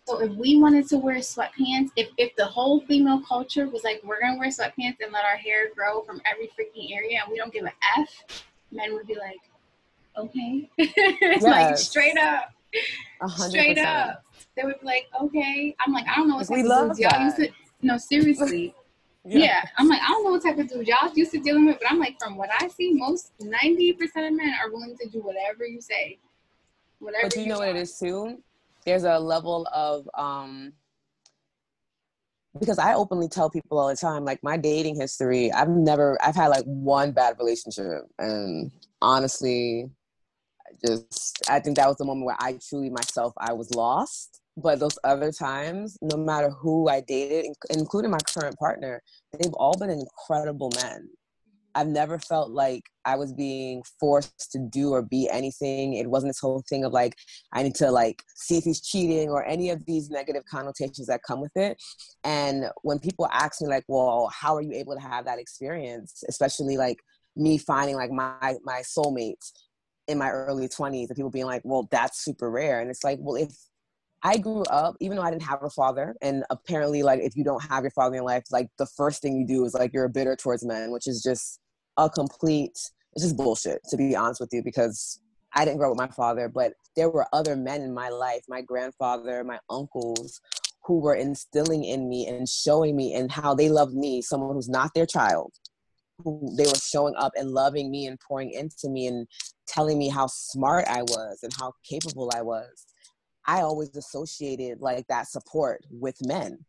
A: So if we wanted to wear sweatpants, if, if the whole female culture was like, we're gonna wear sweatpants and let our hair grow from every freaking area and we don't give a F, men would be like, okay. yes. like straight up. 100%. Straight up. They would be like, okay. I'm like, I don't know what type we of love dudes y'all used to no, seriously. yeah. yeah. I'm like, I don't know what type of dude y'all used to dealing with, but I'm like, from what I see, most 90% of men are willing to do whatever you say.
B: Whatever but you, you know want. what it is too? There's a level of um because I openly tell people all the time, like my dating history, I've never, I've had like one bad relationship. And honestly, just, I think that was the moment where I truly myself, I was lost. But those other times, no matter who I dated, including my current partner, they've all been incredible men. I've never felt like I was being forced to do or be anything. It wasn't this whole thing of like, I need to like see if he's cheating or any of these negative connotations that come with it. And when people ask me like, well, how are you able to have that experience? Especially like me finding like my, my soulmates in my early 20s and people being like, well, that's super rare. And it's like, well, if I grew up, even though I didn't have a father, and apparently, like, if you don't have your father in life, like, the first thing you do is like you're bitter towards men, which is just a complete it's just bullshit to be honest with you because I didn't grow up with my father, but there were other men in my life, my grandfather, my uncles, who were instilling in me and showing me and how they loved me, someone who's not their child, who they were showing up and loving me and pouring into me and telling me how smart I was and how capable I was. I always associated like that support with men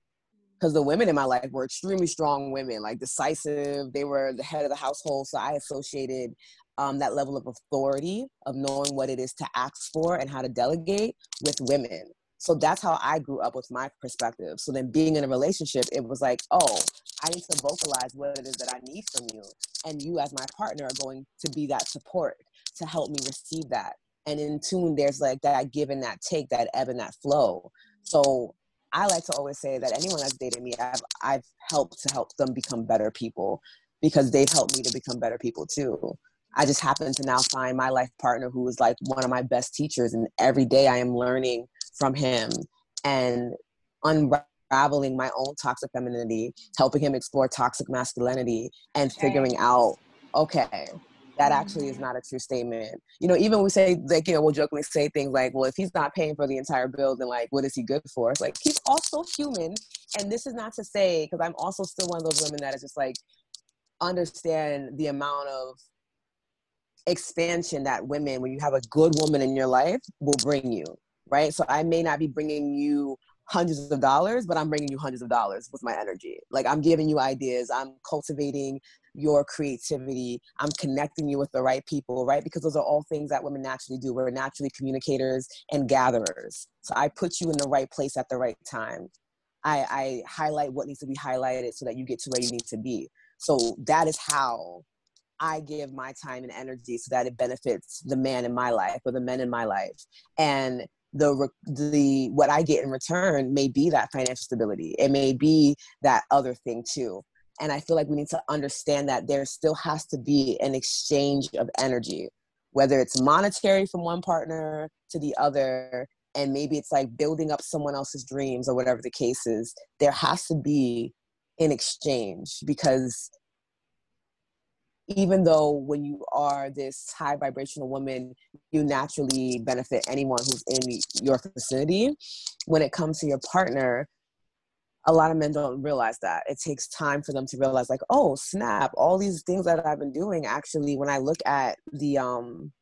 B: because the women in my life were extremely strong women, like decisive. They were the head of the household. So I associated um, that level of authority of knowing what it is to ask for and how to delegate with women. So that's how I grew up with my perspective. So then being in a relationship, it was like, oh, I need to vocalize what it is that I need from you. And you, as my partner, are going to be that support to help me receive that. And in tune, there's like that give and that take, that ebb and that flow. So I like to always say that anyone that's dated me, I've I've helped to help them become better people because they've helped me to become better people too. I just happen to now find my life partner who is like one of my best teachers, and every day I am learning from him and unraveling my own toxic femininity, helping him explore toxic masculinity, and figuring out okay, that actually is mm-hmm. not a true statement. You know, even we say like, you know, we'll jokingly say things like, well, if he's not paying for the entire bill, then like, what is he good for? It's like he's also human. And this is not to say, because I'm also still one of those women that is just like understand the amount of expansion that women, when you have a good woman in your life, will bring you. Right. So I may not be bringing you hundreds of dollars, but I'm bringing you hundreds of dollars with my energy. Like I'm giving you ideas, I'm cultivating your creativity, I'm connecting you with the right people, right? Because those are all things that women naturally do. We're naturally communicators and gatherers. So I put you in the right place at the right time. I, I highlight what needs to be highlighted so that you get to where you need to be. So that is how I give my time and energy so that it benefits the man in my life or the men in my life. And the the what I get in return may be that financial stability. It may be that other thing too. And I feel like we need to understand that there still has to be an exchange of energy, whether it's monetary from one partner to the other, and maybe it's like building up someone else's dreams or whatever the case is. There has to be an exchange because even though when you are this high vibrational woman, you naturally benefit anyone who's in your vicinity. When it comes to your partner, a lot of men don't realize that. It takes time for them to realize, like, oh, snap, all these things that I've been doing actually, when I look at the um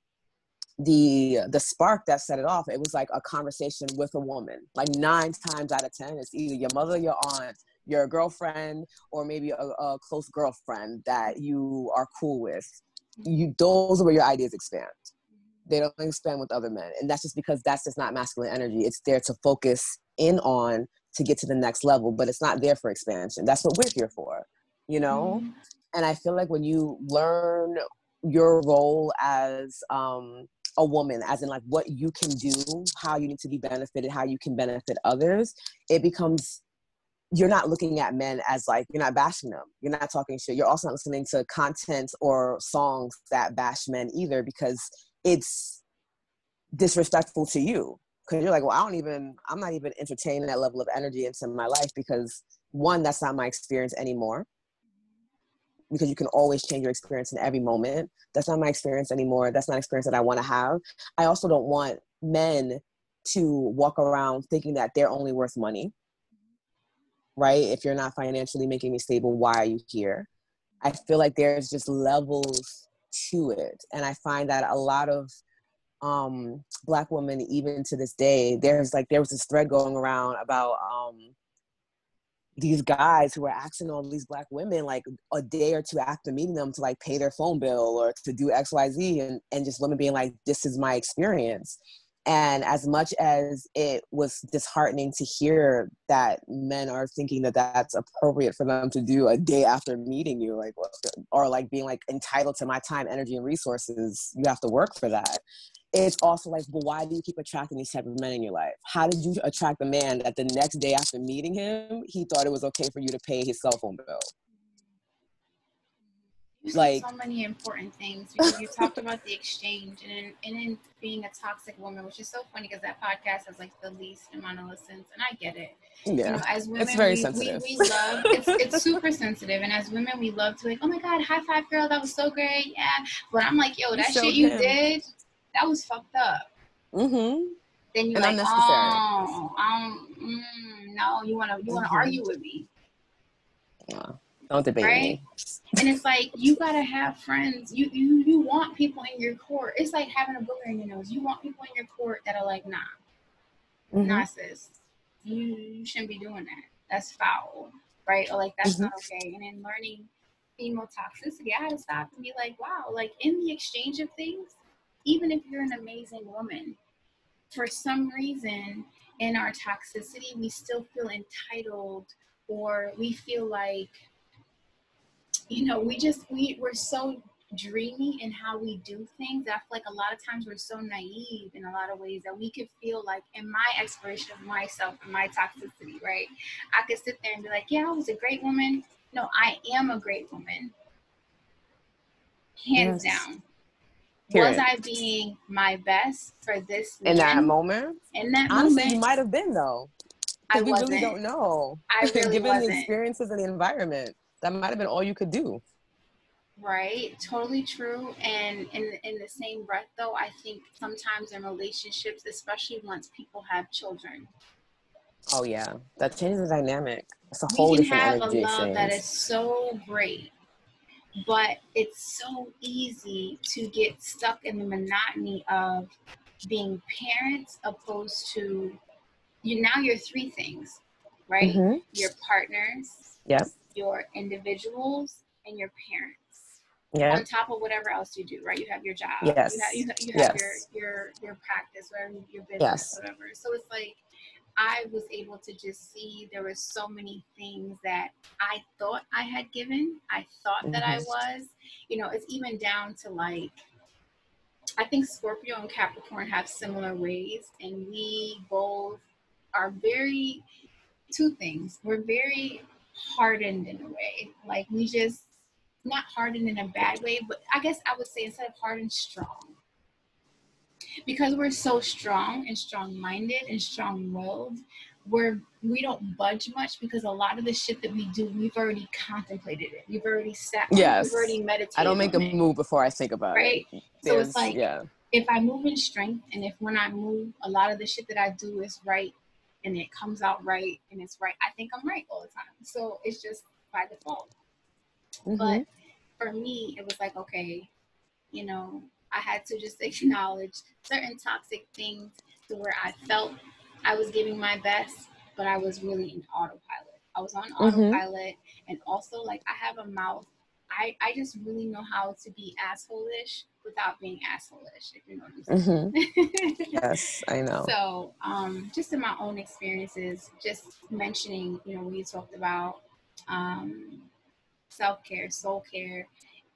B: the the spark that set it off it was like a conversation with a woman like nine times out of ten it's either your mother your aunt your girlfriend or maybe a, a close girlfriend that you are cool with you those are where your ideas expand. They don't expand with other men and that's just because that's just not masculine energy. It's there to focus in on to get to the next level but it's not there for expansion. That's what we're here for you know? Mm-hmm. and i feel like when you learn your role as um a woman as in like what you can do how you need to be benefited how you can benefit others it becomes you're not looking at men as like you're not bashing them you're not talking shit you're also not listening to content or songs that bash men either because it's disrespectful to you because you're like well i don't even i'm not even entertaining that level of energy into my life because one that's not my experience anymore because you can always change your experience in every moment. That's not my experience anymore. That's not experience that I want to have. I also don't want men to walk around thinking that they're only worth money. Right? If you're not financially making me stable, why are you here? I feel like there's just levels to it. And I find that a lot of um black women even to this day there's like there was this thread going around about um these guys who were asking all these black women like a day or two after meeting them to like pay their phone bill or to do xyz and, and just women being like this is my experience and as much as it was disheartening to hear that men are thinking that that's appropriate for them to do a day after meeting you like or like being like entitled to my time energy and resources you have to work for that it's also like, well, why do you keep attracting these type of men in your life? How did you attract a man that the next day after meeting him, he thought it was okay for you to pay his cell phone bill?
A: Like so many important things because you talked about the exchange and in, and in being a toxic woman, which is so funny because that podcast has like the least amount of listens, and I get it.
B: Yeah, you know, as women, it's very
A: we,
B: sensitive.
A: We, we love it's, it's super sensitive, and as women, we love to like, oh my god, high five, girl, that was so great, yeah. But I'm like, yo, that shit you did that was fucked up.
B: Mm-hmm.
A: Then you're and like, oh, um, mm, no, you wanna you wanna mm-hmm. argue with me.
B: Yeah. Don't debate right? me.
A: and it's like you gotta have friends. You you you want people in your court. It's like having a booger in your nose. You want people in your court that are like, nah, mm-hmm. nah, sis, you, you shouldn't be doing that. That's foul, right? Or like that's mm-hmm. not okay. And then learning female toxicity, I had to stop and be like, wow, like in the exchange of things, even if you're an amazing woman, for some reason in our toxicity, we still feel entitled or we feel like, you know, we just, we, we're so dreamy in how we do things. I feel like a lot of times we're so naive in a lot of ways that we could feel like, in my exploration of myself and my toxicity, right? I could sit there and be like, yeah, I was a great woman. No, I am a great woman. Hands yes. down. Was I being my best for this
B: in that moment?
A: In that
B: Honestly,
A: moment,
B: you might have been though.
A: I
B: we
A: wasn't.
B: really don't know.
A: I really
B: Given
A: wasn't.
B: the experiences and the environment, that might have been all you could do.
A: Right, totally true. And in in the same breath, though, I think sometimes in relationships, especially once people have children.
B: Oh yeah, that changes the dynamic. It's a whole different.
A: We can have a love that is so great but it's so easy to get stuck in the monotony of being parents opposed to you now you're three things right mm-hmm. your partners
B: yes
A: your individuals and your parents
B: yeah.
A: on top of whatever else you do right you have your job
B: yes.
A: you have, you have, you have yes. your your your practice whatever your business yes. whatever so it's like I was able to just see there were so many things that I thought I had given. I thought mm-hmm. that I mm-hmm. was. You know, it's even down to like, I think Scorpio and Capricorn have similar ways, and we both are very, two things. We're very hardened in a way. Like, we just, not hardened in a bad way, but I guess I would say instead of hardened, strong. Because we're so strong and strong-minded and strong-willed we're we don't budge much because a lot of the shit that we do we've already contemplated it. We've already sat
B: yes
A: we've already meditated
B: i don't make a
A: it,
B: move before i think about
A: right?
B: it. Right?
A: So it's like yeah. if i move in strength and if when i move a lot of the shit that i do is right and it comes out right and it's right i think i'm right all the time so it's just by default mm-hmm. but for me it was like okay you know I had to just acknowledge certain toxic things to where I felt I was giving my best, but I was really in autopilot. I was on mm-hmm. autopilot, and also like I have a mouth. I I just really know how to be assholeish without being assholeish. If you know what I'm saying.
B: Mm-hmm. yes, I know.
A: So, um, just in my own experiences, just mentioning, you know, we talked about um, self care, soul care,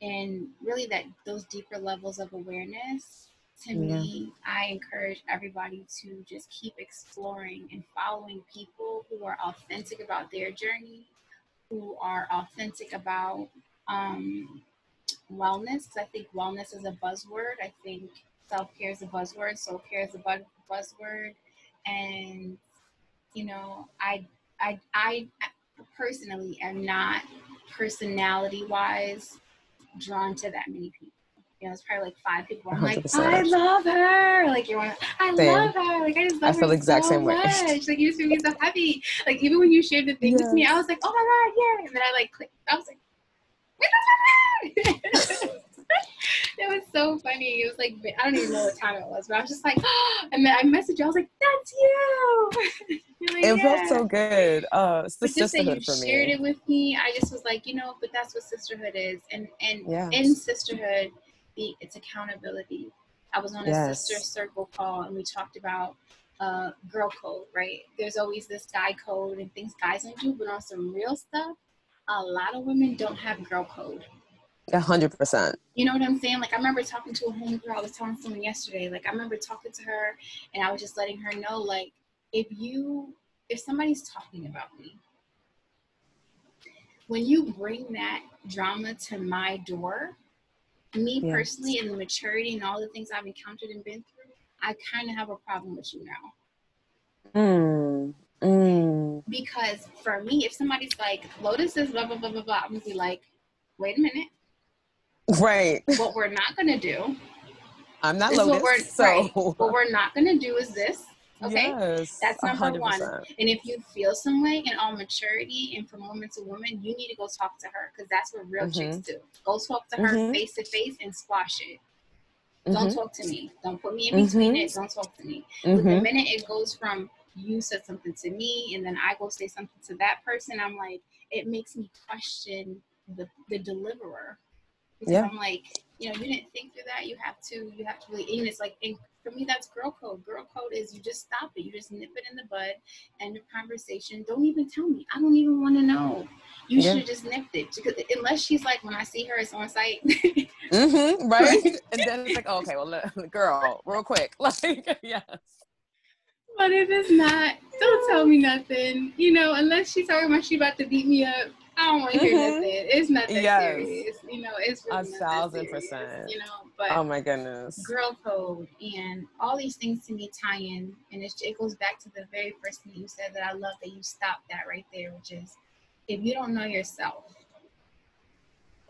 A: and really that those deeper levels of awareness to yeah. me i encourage everybody to just keep exploring and following people who are authentic about their journey who are authentic about um, wellness i think wellness is a buzzword i think self-care is a buzzword soul-care is a bu- buzzword and you know i i i personally am not personality wise drawn to that many people. You know, it's probably like five people. I'm 100%. like, I love her. Like you're one. I Same. love her. Like I just love I feel her exact so same much. way. Like you just made me so happy. Like even when you shared the thing yes. with me, I was like, oh my god, yeah. And then I like clicked. I was like, it was so funny. It was like I don't even know what time it was, but I was just like, and then I messaged you. I was like, "That's you."
B: like, it yeah. felt so good. Uh, it's the
A: but just that you shared me. it with me, I just was like, you know, but that's what sisterhood is, and and yes. in sisterhood, the it's accountability. I was on a yes. sister circle call, and we talked about uh, girl code. Right? There's always this guy code and things guys don't do, but on some real stuff, a lot of women don't have girl code
B: a hundred percent.
A: You know what I'm saying? Like I remember talking to a homegirl. I was telling someone yesterday. Like I remember talking to her, and I was just letting her know, like, if you, if somebody's talking about me, when you bring that drama to my door, me yes. personally, and the maturity and all the things I've encountered and been through, I kind of have a problem with you now.
B: Mm. Mm.
A: Because for me, if somebody's like, Lotus is blah, blah, blah, blah, blah, I'm gonna be like, wait a minute
B: Right.
A: What we're not going to do.
B: I'm not Lotus, what we're, so.
A: Right, what we're not going to do is this. Okay. Yes, That's number 100%. one. And if you feel some way in all maturity and from woman to woman, you need to go talk to her because that's what real mm-hmm. chicks do. Go talk to her face to face and squash it. Mm-hmm. Don't talk to me. Don't put me in between mm-hmm. it. Don't talk to me. But the mm-hmm. minute it goes from you said something to me and then I go say something to that person, I'm like, it makes me question the, the deliverer because yeah. I'm like, you know, you didn't think through that. You have to, you have to really, and it's like, and for me, that's girl code. Girl code is you just stop it. You just nip it in the bud. End of conversation. Don't even tell me. I don't even want to know. You yeah. should have just nipped it. Because unless she's like, when I see her, it's on sight.
B: mm-hmm, right. and then it's like, oh, okay, well, girl, real quick. Like, yes.
A: But if it's not, don't tell me nothing. You know, unless she's talking about she about to beat me up I don't want to hear mm-hmm. nothing. It's nothing yes. serious. You know, it's really a thousand serious, percent. You know, but
B: oh my goodness,
A: girl code and all these things to me tie in, and it, it goes back to the very first thing you said that I love that you stopped that right there, which is if you don't know yourself,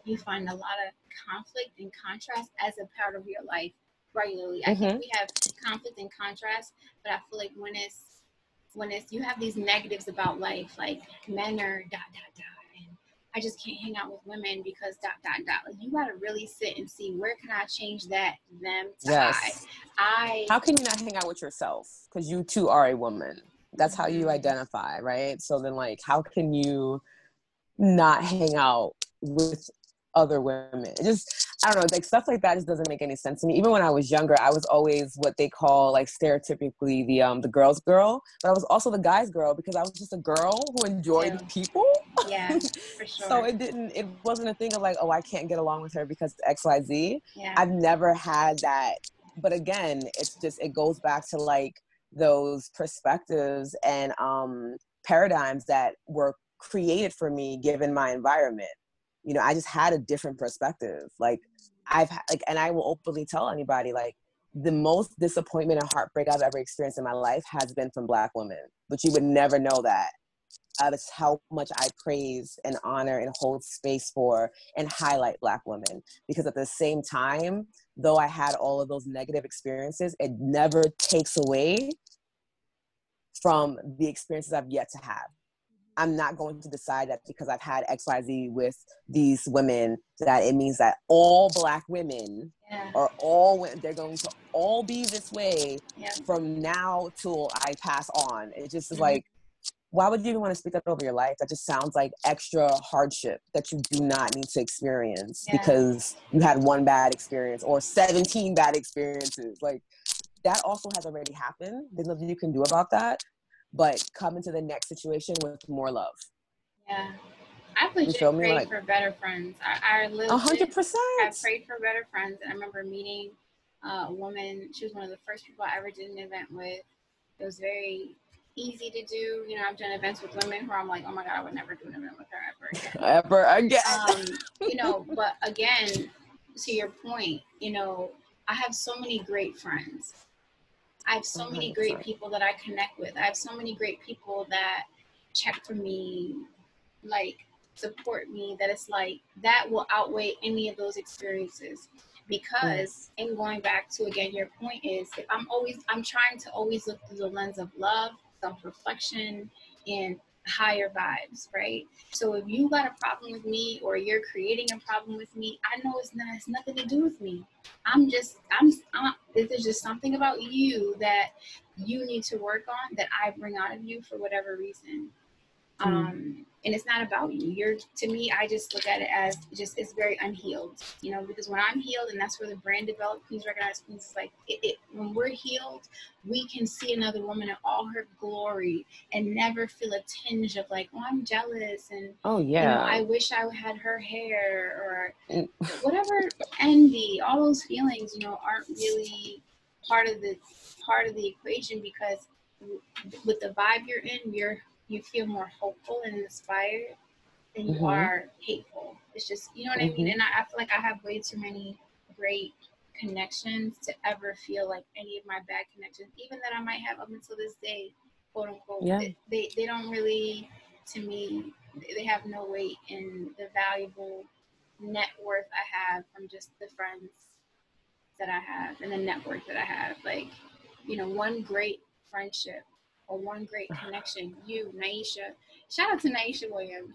A: you find a lot of conflict and contrast as a part of your life regularly. Mm-hmm. I think mm-hmm. we have conflict and contrast, but I feel like when it's when it's you have these negatives about life, like men are dot dot dot and I just can't hang out with women because dot dot dot. Like you gotta really sit and see where can I change that them tie. Yes. I
B: how can you not hang out with yourself? Because you too are a woman. That's how you mm-hmm. identify, right? So then like how can you not hang out with other women. It just I don't know, like stuff like that just doesn't make any sense to me. Even when I was younger, I was always what they call like stereotypically the um the girl's girl, but I was also the guy's girl because I was just a girl who enjoyed yeah. people.
A: Yeah, for sure.
B: so it didn't it wasn't a thing of like, oh, I can't get along with her because XYZ. Yeah. I've never had that. But again, it's just it goes back to like those perspectives and um paradigms that were created for me given my environment you know, I just had a different perspective. Like I've like, and I will openly tell anybody like the most disappointment and heartbreak I've ever experienced in my life has been from Black women. But you would never know that. Uh, that's how much I praise and honor and hold space for and highlight Black women. Because at the same time, though I had all of those negative experiences, it never takes away from the experiences I've yet to have. I'm not going to decide that because I've had XYZ with these women that it means that all black women yeah. are all they're going to all be this way yeah. from now till I pass on. It just is mm-hmm. like why would you even want to speak that over your life? That just sounds like extra hardship that you do not need to experience yeah. because you had one bad experience or 17 bad experiences. Like that also has already happened. There's nothing you can do about that, but come into the next situation with more love.
A: Yeah. I've legit prayed like, for better friends. I, I
B: legit, 100%.
A: I prayed for better friends. And I remember meeting a woman. She was one of the first people I ever did an event with. It was very easy to do. You know, I've done events with women where I'm like, oh my God, I would never do an event with her ever again.
B: Ever again.
A: Um, you know, but again, to your point, you know, I have so many great friends. I have so many great people that I connect with. I have so many great people that check for me, like support me, that it's like that will outweigh any of those experiences. Mm. Because and going back to again your point is if i'm always i'm trying to always look through the lens of love self reflection, and higher vibes, right? So if you got a problem with me or you're creating a problem with me, I know it's not it's nothing to do with me. I'm just I'm, I'm there's just something about you that you need to work on that I bring out of you for whatever reason. Mm. Um and it's not about you. You're to me i just look at it as just it's very unhealed you know because when i'm healed and that's where the brand developed queens recognize queens is like it, it, when we're healed we can see another woman in all her glory and never feel a tinge of like oh i'm jealous and
B: oh yeah
A: you know, i wish i had her hair or whatever envy all those feelings you know aren't really part of the part of the equation because with the vibe you're in you're you feel more hopeful and inspired than you mm-hmm. are hateful. It's just, you know what mm-hmm. I mean? Mm-hmm. And I, I feel like I have way too many great connections to ever feel like any of my bad connections, even that I might have up until this day, quote unquote, yeah. they, they, they don't really, to me, they have no weight in the valuable net worth I have from just the friends that I have and the network that I have. Like, you know, one great friendship or one great connection. You, Naisha. Shout out to Naisha Williams.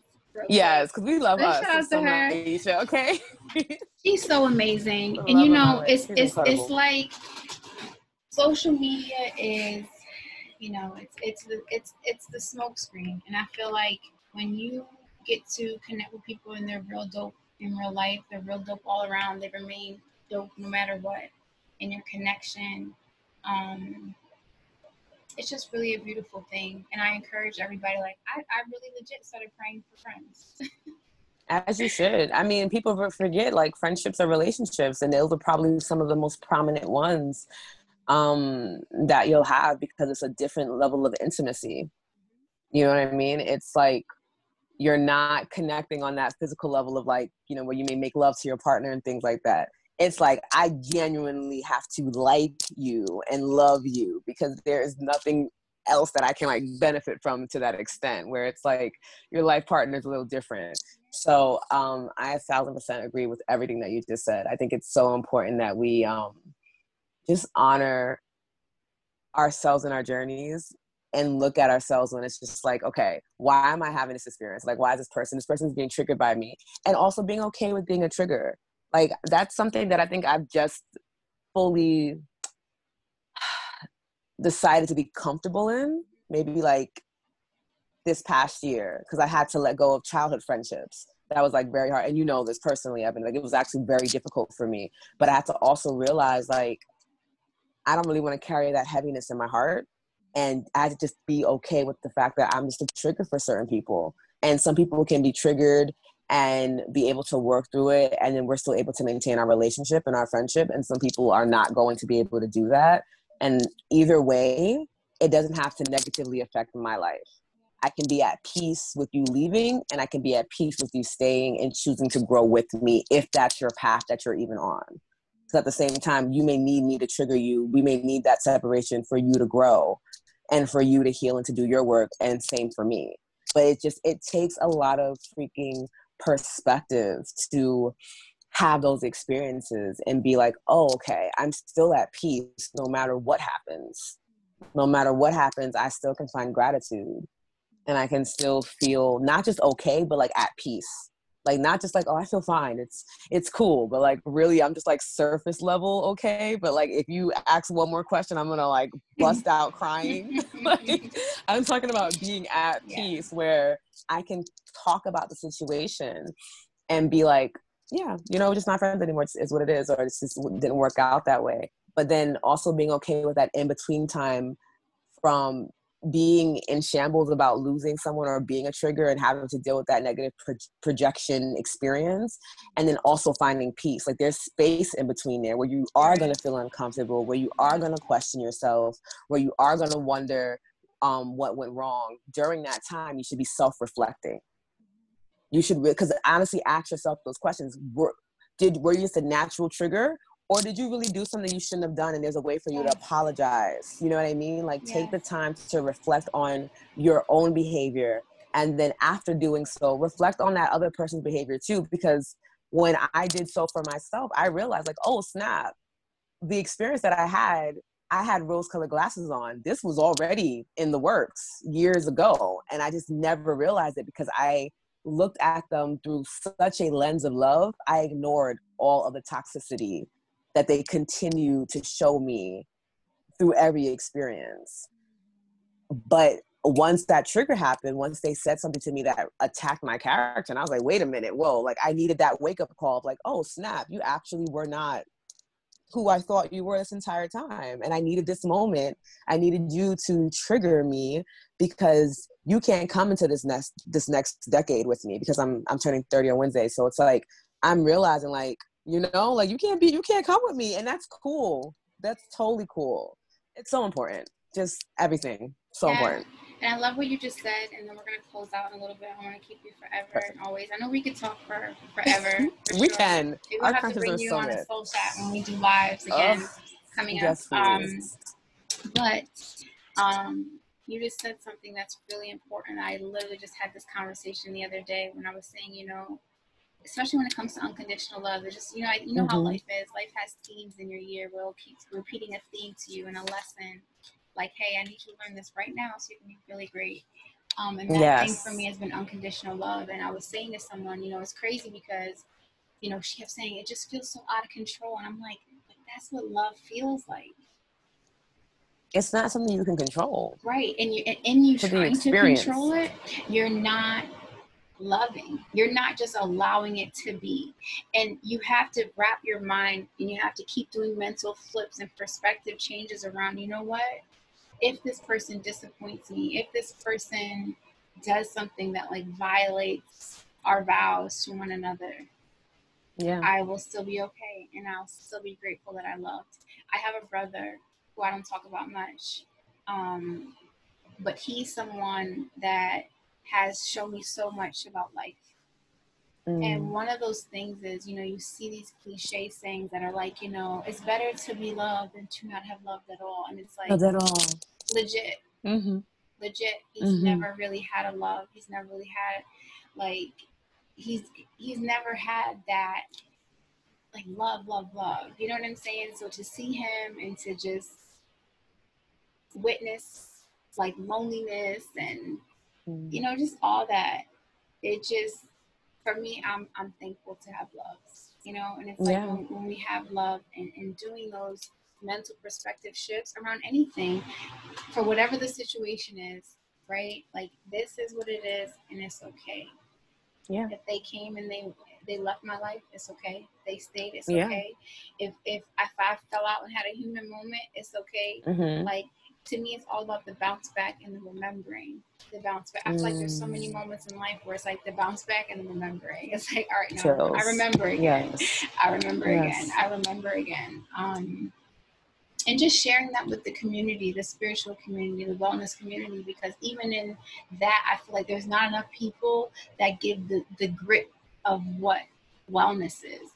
B: Yes, because we love us. Shout out to her. Naisha, okay.
A: She's so amazing, and you know, it's it's incredible. it's like social media is, you know, it's it's the it's it's the smokescreen, and I feel like when you get to connect with people and they're real dope in real life, they're real dope all around. They remain dope no matter what, in your connection. Um, it's just really a beautiful thing. And I encourage everybody, like, I, I really legit started praying for friends.
B: As you should. I mean, people forget like friendships are relationships, and those are probably some of the most prominent ones um, that you'll have because it's a different level of intimacy. You know what I mean? It's like you're not connecting on that physical level of like, you know, where you may make love to your partner and things like that it's like I genuinely have to like you and love you because there is nothing else that I can like benefit from to that extent where it's like your life partner is a little different. So um, I a thousand percent agree with everything that you just said. I think it's so important that we um, just honor ourselves and our journeys and look at ourselves when it's just like, okay, why am I having this experience? Like, why is this person, this person is being triggered by me? And also being okay with being a trigger like that's something that i think i've just fully decided to be comfortable in maybe like this past year because i had to let go of childhood friendships. That was like very hard. And you know this personally evan like it was actually very difficult for me. But i had to also realize like i don't really want to carry that heaviness in my heart. And i had to just be okay with the fact that i'm just a trigger for certain people. And some people can be triggered and be able to work through it and then we're still able to maintain our relationship and our friendship and some people are not going to be able to do that. And either way it doesn't have to negatively affect my life. I can be at peace with you leaving and i can be at peace with you staying and choosing to grow with me if that's your path that you're even on. So at the same time you may need me to trigger you. We may need that separation for you to grow and for you to heal and to do your work and same for me. But it just it takes a lot of freaking perspective to have those experiences and be like, oh, okay, I'm still at peace no matter what happens. No matter what happens, I still can find gratitude. and I can still feel not just okay, but like at peace. Like not just like, oh, I feel fine. It's it's cool. But like really I'm just like surface level okay. But like if you ask one more question, I'm gonna like bust out crying. like I'm talking about being at yeah. peace where I can talk about the situation and be like, yeah, you know, we're just not friends anymore. It's, it's what it is, or it just didn't work out that way. But then also being okay with that in between time from being in shambles about losing someone or being a trigger and having to deal with that negative pro- projection experience and then also finding peace. Like there's space in between there where you are going to feel uncomfortable where you are going to question yourself where you are going to wonder um, what went wrong. During that time you should be self-reflecting. You should because honestly ask yourself those questions. Were, did were you just a natural trigger or did you really do something you shouldn't have done and there's a way for you to apologize? You know what i mean? Like take the time to reflect on your own behavior and then after doing so reflect on that other person's behavior too because when i did so for myself i realized like oh snap. The experience that i had i had rose colored glasses on. This was already in the works years ago and i just never realized it because i looked at them through such a lens of love. I ignored all of the toxicity that they continue to show me through every experience. But once that trigger happened, once they said something to me that attacked my character, and I was like, wait a minute, whoa, like I needed that wake up call of like, oh snap, you actually were not who I thought you were this entire time. And I needed this moment. I needed you to trigger me because you can't come into this next this next decade with me because I'm I'm turning 30 on Wednesday. So it's like I'm realizing like you know, like you can't be, you can't come with me, and that's cool. That's totally cool. It's so important. Just everything, so yeah. important.
A: And I love what you just said. And then we're gonna close out in a little bit. I want to keep you forever Perfect. and always. I know we could talk for forever.
B: For we sure. can.
A: We will have to bring you so on good. a soul chat when we do lives again oh, coming yes, up. Um, but um, you just said something that's really important. I literally just had this conversation the other day when I was saying, you know, especially when it comes to unconditional love. It's just you know you know mm-hmm. how life is. Life has themes in your year. We'll keep repeating a theme to you and a lesson. Like, hey, I need you to learn this right now so you can be really great. Um, and that yes. thing for me has been unconditional love. And I was saying to someone, you know, it's crazy because, you know, she kept saying it just feels so out of control, and I'm like, but that's what love feels like.
B: It's not something you can control,
A: right? And you and, and you trying to control it, you're not loving. You're not just allowing it to be. And you have to wrap your mind and you have to keep doing mental flips and perspective changes around, you know what? If this person disappoints me, if this person does something that like violates our vows to one another, yeah. I will still be okay and I'll still be grateful that I loved. I have a brother who I don't talk about much. Um, but he's someone that has shown me so much about life. Mm. And one of those things is, you know, you see these cliche sayings that are like, you know, it's better to be loved than to not have loved at all. And it's like,
B: not at all.
A: Legit. Mm-hmm. Legit. He's mm-hmm. never really had a love. He's never really had, like, he's he's never had that, like, love, love, love. You know what I'm saying? So to see him and to just witness, like, loneliness and mm. you know, just all that. It just, for me, I'm I'm thankful to have love, you know, and it's like yeah. when, when, we have love and, and doing those mental perspective shifts around anything, for whatever the situation is, right? Like this is what it is, and it's okay. Yeah. If they came and they they left my life, it's okay. They stayed, it's yeah. okay. If if if I fell out and had a human moment, it's okay. Mm-hmm. Like to me, it's all about the bounce back and the remembering. The bounce back. I feel mm. like there's so many mm. moments in life where it's like the bounce back and the remembering. It's like, all right, no, Chills. I remember again. Yes. I remember yes. again. I remember again. Um, and just sharing that with the community, the spiritual community, the wellness community, because even in that, I feel like there's not enough people that give the, the grit of what wellness is,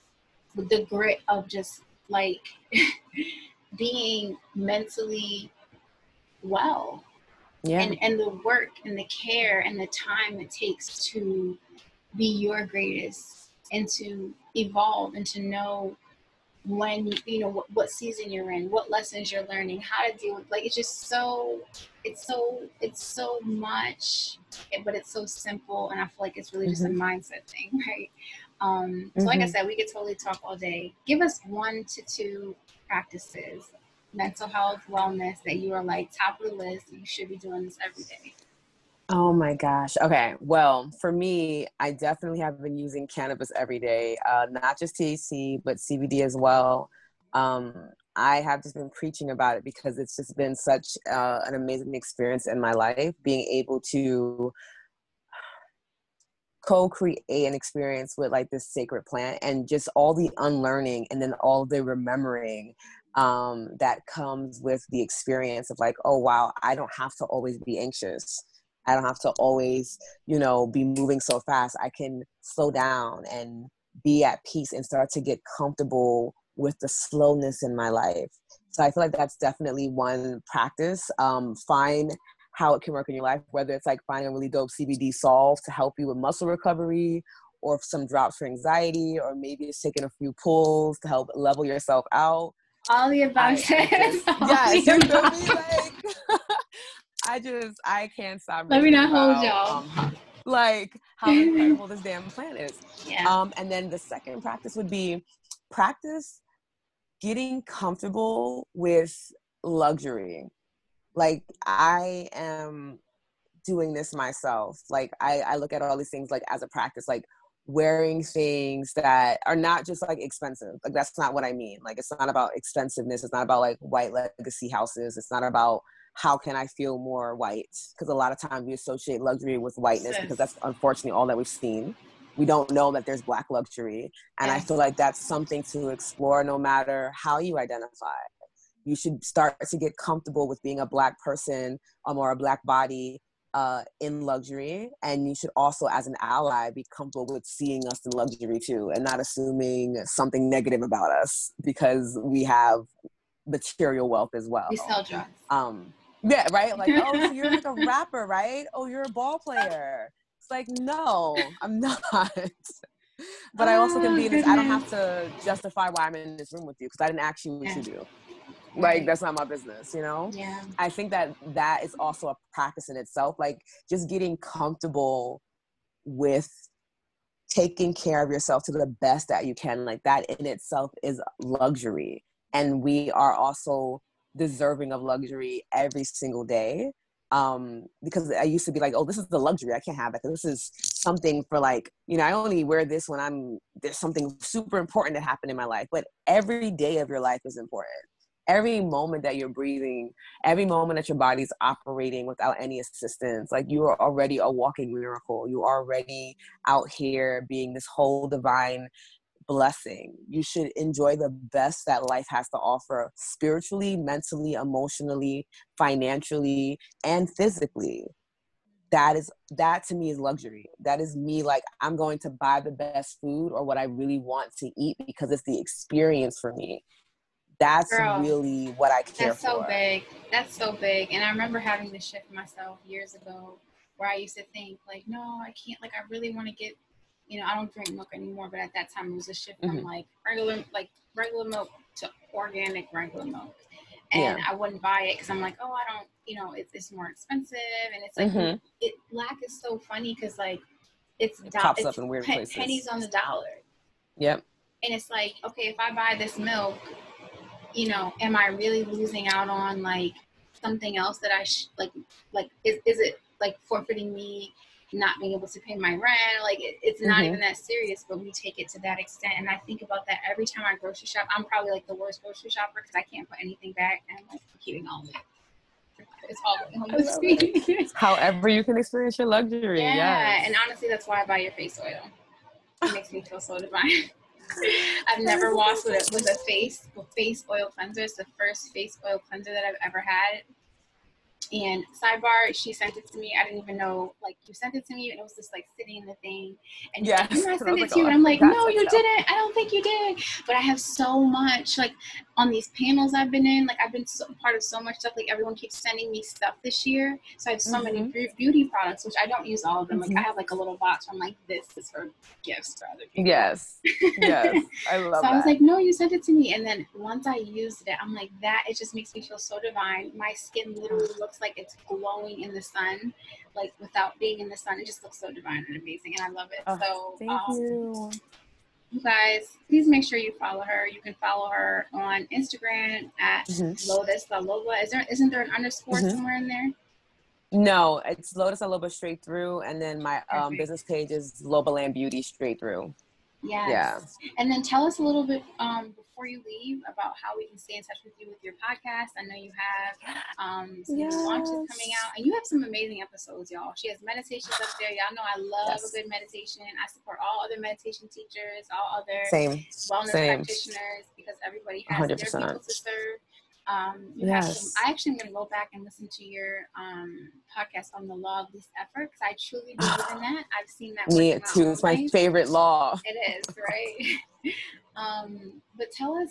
A: the grit of just like being mentally well yeah. and and the work and the care and the time it takes to be your greatest and to evolve and to know when you know what, what, season you're in what lessons you're learning how to deal with like it's just so it's so it's so much but it's so simple and i feel like it's really just mm-hmm. a mindset thing right um so mm-hmm. like i mm-hmm. said we could totally talk all day give us one to two practices mental health wellness that you are like top of the list you should be doing this every day
B: Oh my gosh. Okay. Well, for me, I definitely have been using cannabis every day, uh, not just THC, but CBD as well. Um, I have just been preaching about it because it's just been such uh, an amazing experience in my life, being able to co-create an experience with like this sacred plant and just all the unlearning and then all the remembering um, that comes with the experience of like, oh wow, I don't have to always be anxious I don't have to always, you know, be moving so fast. I can slow down and be at peace and start to get comfortable with the slowness in my life. So I feel like that's definitely one practice. Um, find how it can work in your life, whether it's like finding a really dope CBD solve to help you with muscle recovery or some drops for anxiety, or maybe it's taking a few pulls to help level yourself out.
A: All the above.
B: Yes, you feel me? Like, I just I can't stop.
A: Let me not hold y'all. Um,
B: like how incredible this damn plant is. Yeah. Um, and then the second practice would be practice getting comfortable with luxury. Like I am doing this myself. Like I, I look at all these things like as a practice, like wearing things that are not just like expensive. Like that's not what I mean. Like it's not about expensiveness. It's not about like white legacy houses. It's not about how can I feel more white? Because a lot of times we associate luxury with whiteness because that's unfortunately all that we've seen. We don't know that there's black luxury. And. I feel like that's something to explore no matter how you identify. You should start to get comfortable with being a black person um, or a black body uh, in luxury. And you should also, as an ally, be comfortable with seeing us in luxury too and not assuming something negative about us because we have material wealth as well.
A: We sell drugs.
B: Um, yeah, right. Like, oh, so you're like a rapper, right? Oh, you're a ball player. It's like, no, I'm not. but I also can be this. I don't have to justify why I'm in this room with you because I didn't ask you what yeah. you do. Like that's not my business, you know.
A: Yeah.
B: I think that that is also a practice in itself. Like just getting comfortable with taking care of yourself to the best that you can. Like that in itself is luxury, and we are also deserving of luxury every single day um because i used to be like oh this is the luxury i can't have that this is something for like you know i only wear this when i'm there's something super important that happened in my life but every day of your life is important every moment that you're breathing every moment that your body's operating without any assistance like you are already a walking miracle you are already out here being this whole divine blessing. You should enjoy the best that life has to offer spiritually, mentally, emotionally, financially, and physically. That is that to me is luxury. That is me like I'm going to buy the best food or what I really want to eat because it's the experience for me. That's Girl, really what I care for.
A: that's so big. That's so big. And I remember having this shift myself years ago where I used to think like, no, I can't like I really want to get you know, I don't drink milk anymore, but at that time it was a shift mm-hmm. from like regular, like regular milk to organic regular milk. And yeah. I wouldn't buy it because I'm like, oh, I don't, you know, it's, it's more expensive. And it's like, mm-hmm. it black is so funny because like it's,
B: it do- pops it's up in weird places.
A: pennies on the dollar.
B: Yep.
A: And it's like, okay, if I buy this milk, you know, am I really losing out on like something else that I sh- like, like, is, is it like forfeiting me not being able to pay my rent. Like it, it's not mm-hmm. even that serious, but we take it to that extent. And I think about that every time I grocery shop. I'm probably like the worst grocery shopper because I can't put anything back and I'm like keeping all of it. It's all going home
B: with However, you can experience your luxury. Yeah, yes.
A: and honestly, that's why I buy your face oil. It makes me feel so divine. I've never washed with a, with a face face oil cleanser. It's the first face oil cleanser that I've ever had and sidebar, she sent it to me. I didn't even know, like, you sent it to me, and it was just like sitting in the thing. And yeah, I sent it to you, and I'm like, no, you didn't. I don't think you did. But I have so much, like, on these panels I've been in. Like, I've been so, part of so much stuff. Like, everyone keeps sending me stuff this year, so I have so mm-hmm. many beauty products, which I don't use all of them. Mm-hmm. Like, I have like a little box. Where I'm like, this is for gifts for other people.
B: Yes, yes, I love. It. So
A: that. I was like, no, you sent it to me, and then once I used it, I'm like, that. It just makes me feel so divine. My skin literally looks like it's glowing in the sun, like without being in the sun. It just looks so divine and amazing, and I love it. Oh, so
B: thank um, you.
A: You guys, please make sure you follow her. You can follow her on Instagram at mm-hmm. Lotus. Is there isn't there an underscore mm-hmm. somewhere in there?
B: No, it's Lotus LaLoba straight through, and then my um, business page is LobaLand Beauty straight through.
A: Yes. Yeah. And then tell us a little bit um, before you leave about how we can stay in touch with you with your podcast. I know you have um, some yes. launches coming out, and you have some amazing episodes, y'all. She has meditations up there. Y'all know I love yes. a good meditation. I support all other meditation teachers, all other
B: Same.
A: wellness
B: Same.
A: practitioners because everybody has 100%. their people to serve. Um,
B: yes.
A: Some, I actually am going to go back and listen to your um, podcast on the law of least effort because I truly believe in that. I've seen that.
B: Me too. It's my favorite law.
A: It is right. um, but tell us,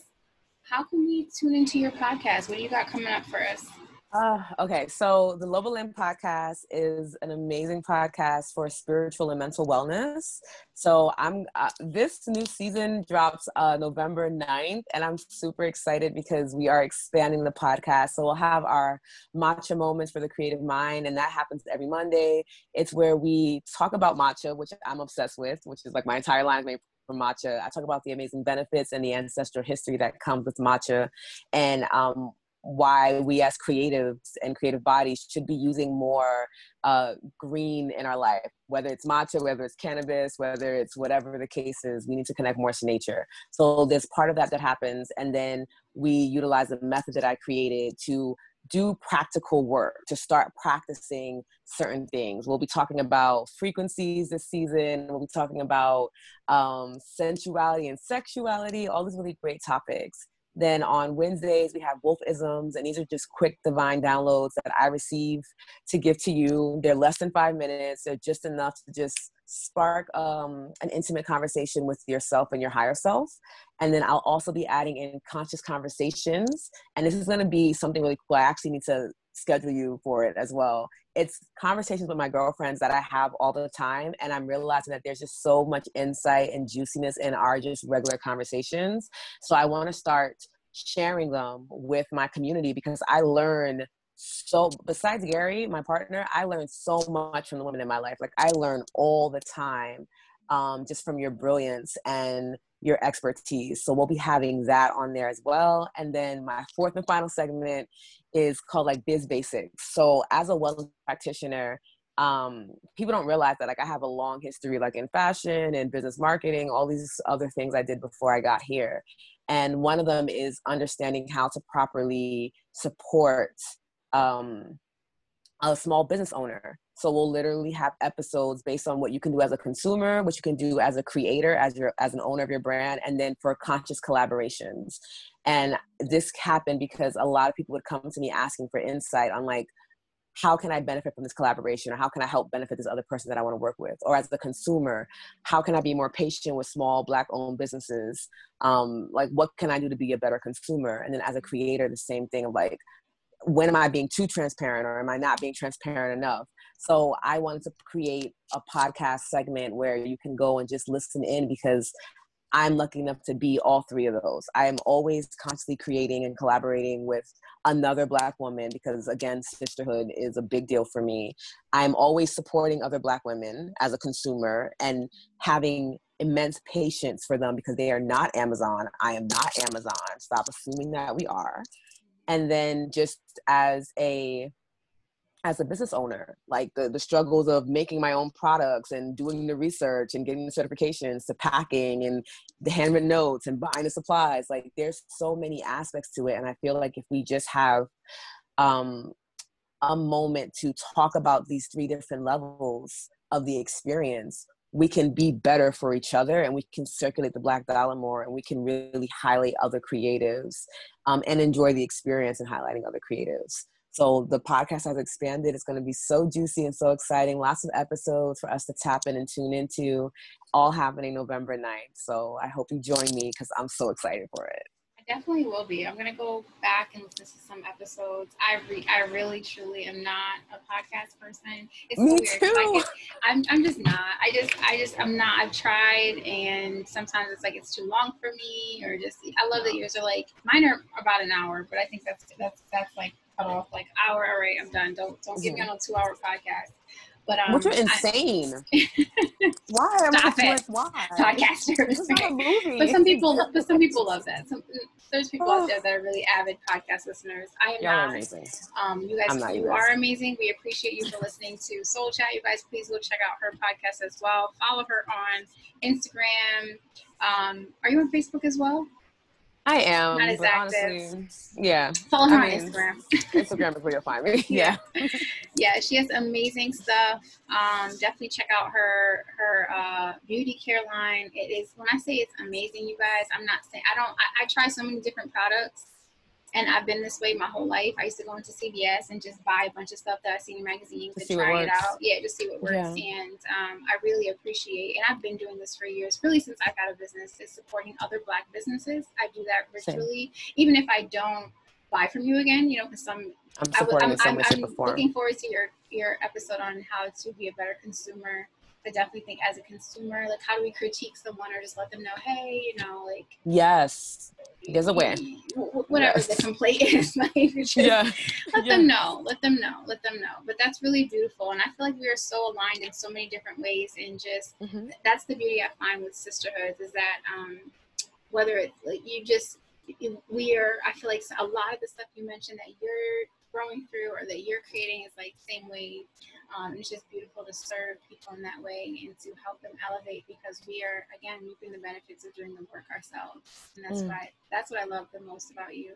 A: how can we tune into your podcast? What do you got coming up for us?
B: Uh, okay, so the LobaLand podcast is an amazing podcast for spiritual and mental wellness. So I'm uh, this new season drops uh, November 9th, and I'm super excited because we are expanding the podcast. So we'll have our matcha moments for the creative mind, and that happens every Monday. It's where we talk about matcha, which I'm obsessed with, which is like my entire line from matcha. I talk about the amazing benefits and the ancestral history that comes with matcha, and um, why we as creatives and creative bodies should be using more uh, green in our life whether it's matcha whether it's cannabis whether it's whatever the case is we need to connect more to nature so there's part of that that happens and then we utilize a method that i created to do practical work to start practicing certain things. We'll be talking about frequencies this season. We'll be talking about um, sensuality and sexuality, all these really great topics. Then on Wednesdays, we have Wolfisms, and these are just quick divine downloads that I receive to give to you. They're less than five minutes, they're just enough to just spark um, an intimate conversation with yourself and your higher self. And then I'll also be adding in conscious conversations. And this is going to be something really cool. I actually need to schedule you for it as well. It's conversations with my girlfriends that I have all the time, and I'm realizing that there's just so much insight and juiciness in our just regular conversations. So I want to start sharing them with my community because I learn so besides Gary, my partner, I learned so much from the women in my life. Like I learn all the time um, just from your brilliance and your expertise. So we'll be having that on there as well. And then my fourth and final segment is called like Biz Basics. So as a wellness practitioner, um, people don't realize that like I have a long history like in fashion and business marketing, all these other things I did before I got here. And one of them is understanding how to properly support um, a small business owner. So we'll literally have episodes based on what you can do as a consumer, what you can do as a creator, as your as an owner of your brand, and then for conscious collaborations. And this happened because a lot of people would come to me asking for insight on like how can I benefit from this collaboration or how can I help benefit this other person that I want to work with? Or as a consumer, how can I be more patient with small black owned businesses? Um, like what can I do to be a better consumer? And then as a creator, the same thing of like, when am I being too transparent or am I not being transparent enough? So I wanted to create a podcast segment where you can go and just listen in because I'm lucky enough to be all three of those. I am always constantly creating and collaborating with another Black woman because, again, sisterhood is a big deal for me. I'm always supporting other Black women as a consumer and having immense patience for them because they are not Amazon. I am not Amazon. Stop assuming that we are. And then just as a as a business owner like the, the struggles of making my own products and doing the research and getting the certifications to packing and the handwritten notes and buying the supplies like there's so many aspects to it. And i feel like if we just have um, a moment to talk about these three different levels of the experience we can be better for each other and we can circulate the black dollar more and we can really highlight other creatives um, and enjoy the experience in highlighting other creatives So the podcast has expanded. It's going to be so juicy and so exciting. Lots of episodes for us to tap in and tune into, all happening November 9th. So I hope you join me because I'm so excited for it I
A: definitely will be. I'm gonna go back and listen to some episodes. I re- I really truly am not a podcast person. It's
B: Me
A: weird.
B: too.
A: Like I'm I'm just not. I just I just I'm not. I've tried and sometimes it's like it's too long for me or just I love that yours are like mine are about an hour, but I think that's that's that's like cut off like hour. All right, I'm done. Don't don't get me on a two hour podcast. But um,
B: which are insane. I, why? I'm
A: Stop
B: like,
A: it.
B: why?
A: podcasters.
B: Is not a movie.
A: But some people, but some people love that. Some, there's people out there that are really avid podcast listeners. I am
B: Y'all
A: not.
B: amazing.
A: Um, you guys, you
B: you
A: are amazing. We appreciate you for listening to Soul Chat. You guys, please go check out her podcast as well. Follow her on Instagram. Um, are you on Facebook as well?
B: I am.
A: Not as active.
B: honestly, yeah.
A: Follow her
B: I
A: on
B: mean,
A: Instagram.
B: Instagram is where you'll find me. Yeah.
A: yeah, she has amazing stuff. Um, definitely check out her her uh, beauty care line. It is when I say it's amazing, you guys. I'm not saying I don't. I, I try so many different products, and I've been this way my whole life. I used to go into CVS and just buy a bunch of stuff that I see in magazines
B: To what
A: try it out. Yeah, just see what works.
B: Yeah.
A: And um, I really appreciate. And I've been doing this for years, really since I got a business. Is supporting other Black businesses. I do that
B: Same.
A: virtually, even if I don't buy from you again. You know, because some
B: I'm supporting
A: I'm, I'm looking forward to your your episode on how to be a better consumer. I definitely think as a consumer, like how do we critique someone or just let them know, hey, you know, like
B: Yes. There's a way.
A: wh- wh- Whatever
B: Yes.
A: the complaint is, like just
B: Yeah.
A: let
B: Yeah.
A: them know, let them know, let them know. But that's really beautiful, and I feel like we are so aligned in so many different ways, and just
B: Mhm.
A: that's the beauty I find with sisterhoods is that um, whether it's like you just we are I feel like a lot of the stuff you mentioned that you're growing through or that you're creating is like same way um, and it's just beautiful to serve people in that way and to help them elevate because we are again reaping the benefits of doing the work ourselves. And that's
B: Mm.
A: why that's what I love the most about you.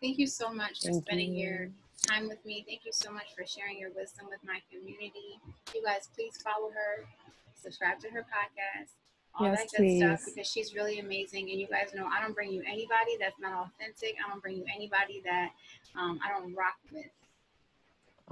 A: Thank you so much for
B: Thank
A: spending
B: you.
A: your time with me. Thank you so much for sharing your wisdom with my community. You guys please follow her subscribe to her podcast all
B: Yes,
A: that good stuff because she's really amazing. And you guys know i don't bring you anybody that's not authentic. I don't bring you anybody that um, i don't rock with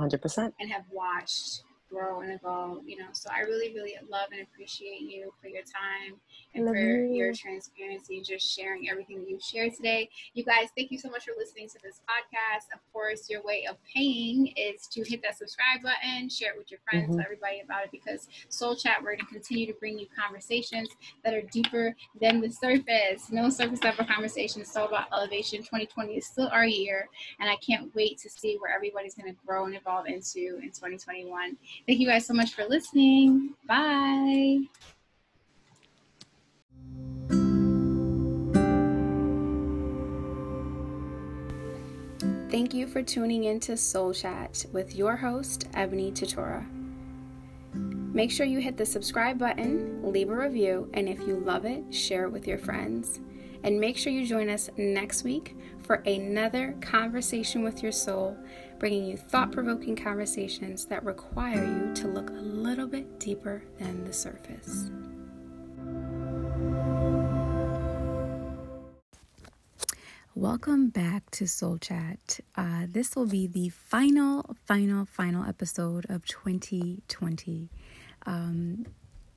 B: 100%.
A: and have watched grow and evolve you know so i really really love and appreciate you for your time and
B: Love
A: for
B: you.
A: your transparency and just sharing everything that you've shared today you guys thank you so much for listening to this podcast of course your way of paying is to hit that subscribe button share it with your friends
B: Mhm.
A: tell everybody about it because soul chat we're going to continue to bring you conversations that are deeper than the surface no surface level conversations it's all about elevation 2020 is still our year and I can't wait to see where everybody's going to grow and evolve into in 2021. Thank you guys so much for listening. Bye. Thank you for tuning in to Soul Chat with your host, Ebony Tutora. Make sure you hit the subscribe button, leave a review, and if you love it, share it with your friends. And make sure you join us next week for another conversation with your soul, bringing you thought provoking conversations that require you to look a little bit deeper than the surface. Welcome back to Soul Chat. Uh, this will be the final, final, final episode of 2020. Um,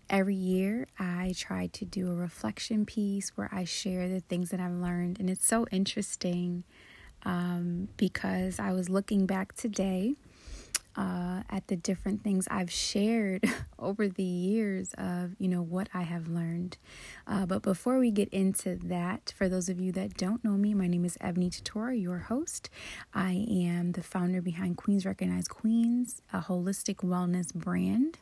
A: every year, I try to do a reflection piece where I share the things that I've learned, and it's so interesting um, because I was looking back today uh, at the different things I've shared over the years of, you know, what I have learned. Uh, but before we get into that, for those of you that don't know me, my name is Ebony Tutora, your host. I am the founder behind Queens Recognize Queens, a holistic wellness brand.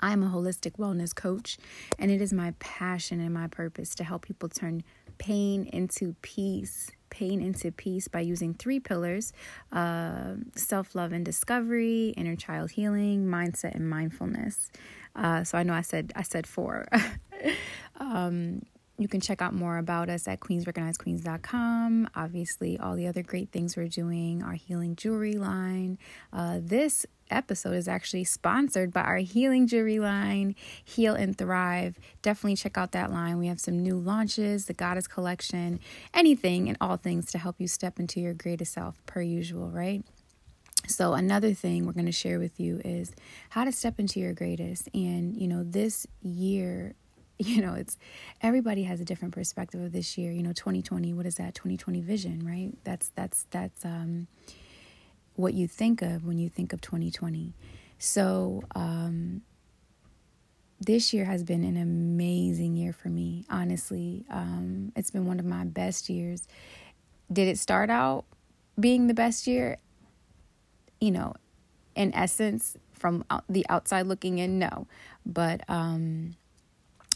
A: I'm a holistic wellness coach, and it is my passion and my purpose to help people turn pain into peace. Pain into peace by using three pillars uh, self love and discovery, inner child healing, mindset, and mindfulness. Uh, so I know I said I said four. um, you can check out more about us at queensrecognizequeens.com. Obviously, all the other great things we're doing, our healing jewelry line. Uh, this episode is actually sponsored by our healing jewelry line, Heal and Thrive. Definitely check out that line. We have some new launches, the Goddess Collection, anything and all things to help you step into your greatest self, per usual, right?
C: So, another thing we're going to share with you is how to step into your greatest. And, you know, this year, you know, it's everybody has a different perspective of this year. You know, 2020, what is that? 2020 vision, right? That's, that's, that's, um, what you think of when you think of 2020. So, um, this year has been an amazing year for me, honestly. Um, it's been one of my best years. Did it start out being the best year? You know, in essence, from the outside looking in, no. But um,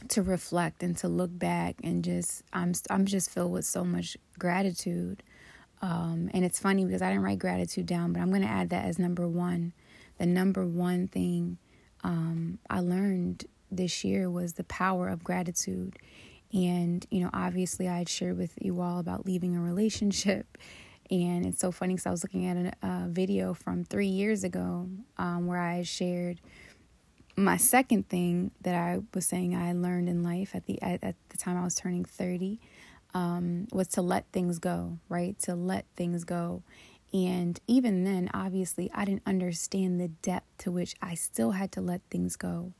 C: to reflect and to look back and just, I'm I'm just filled with so much gratitude. Um, and it's funny because I didn't write gratitude down, but I'm going to add that as number one. The number one thing um, I learned this year was the power of gratitude. And, you know, obviously I had shared with you all about leaving a relationship. And it's so funny because I was looking at a, a video from three years ago um, where I shared my second thing that I was saying I learned in life at the at, at the time I was turning 30 um, was to let things go, right? To let things go. And even then, obviously, I didn't understand the depth to which I still had to let things go.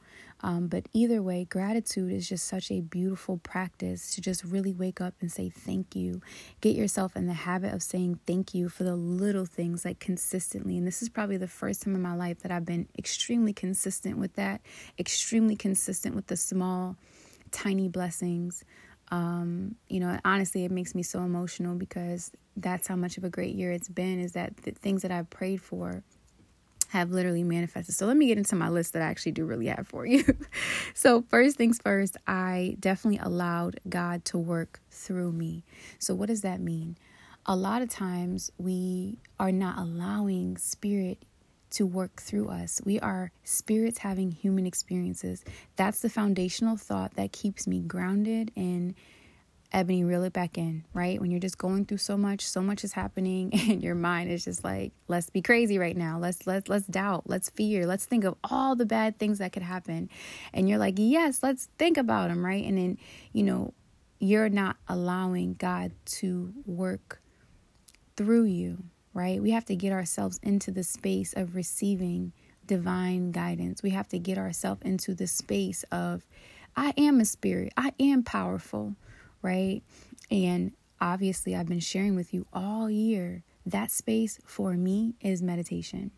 C: Um, but either way, gratitude is just such a beautiful practice to just really wake up and say thank you. Get yourself in the habit of saying thank you for the little things like consistently. And this is probably the first time in my life that I've been extremely consistent with that, extremely consistent with the small, tiny blessings. Um, you know, honestly, it makes me so emotional because that's how much of a great year it's been. Is that the things that I've prayed for have literally manifested. So let me get into my list that I actually do really have for you. so, first things first, I definitely allowed God to work through me. So, what does that mean? A lot of times we are not allowing spirit to work through us. We are spirits having human experiences. That's the foundational thought that keeps me grounded and Ebony, reel it back in, right? When you're just going through so much, so much is happening, and your mind is just like, let's be crazy right now. Let's let's let's doubt, let's fear, let's think of all the bad things that could happen, and you're like, yes, let's think about them, right? And then you know, you're not allowing God to work through you, right? We have to get ourselves into the space of receiving divine guidance. We have to get ourselves into the space of, I am a spirit, I am powerful right? And obviously, I've been sharing with you all year that space for me is meditation.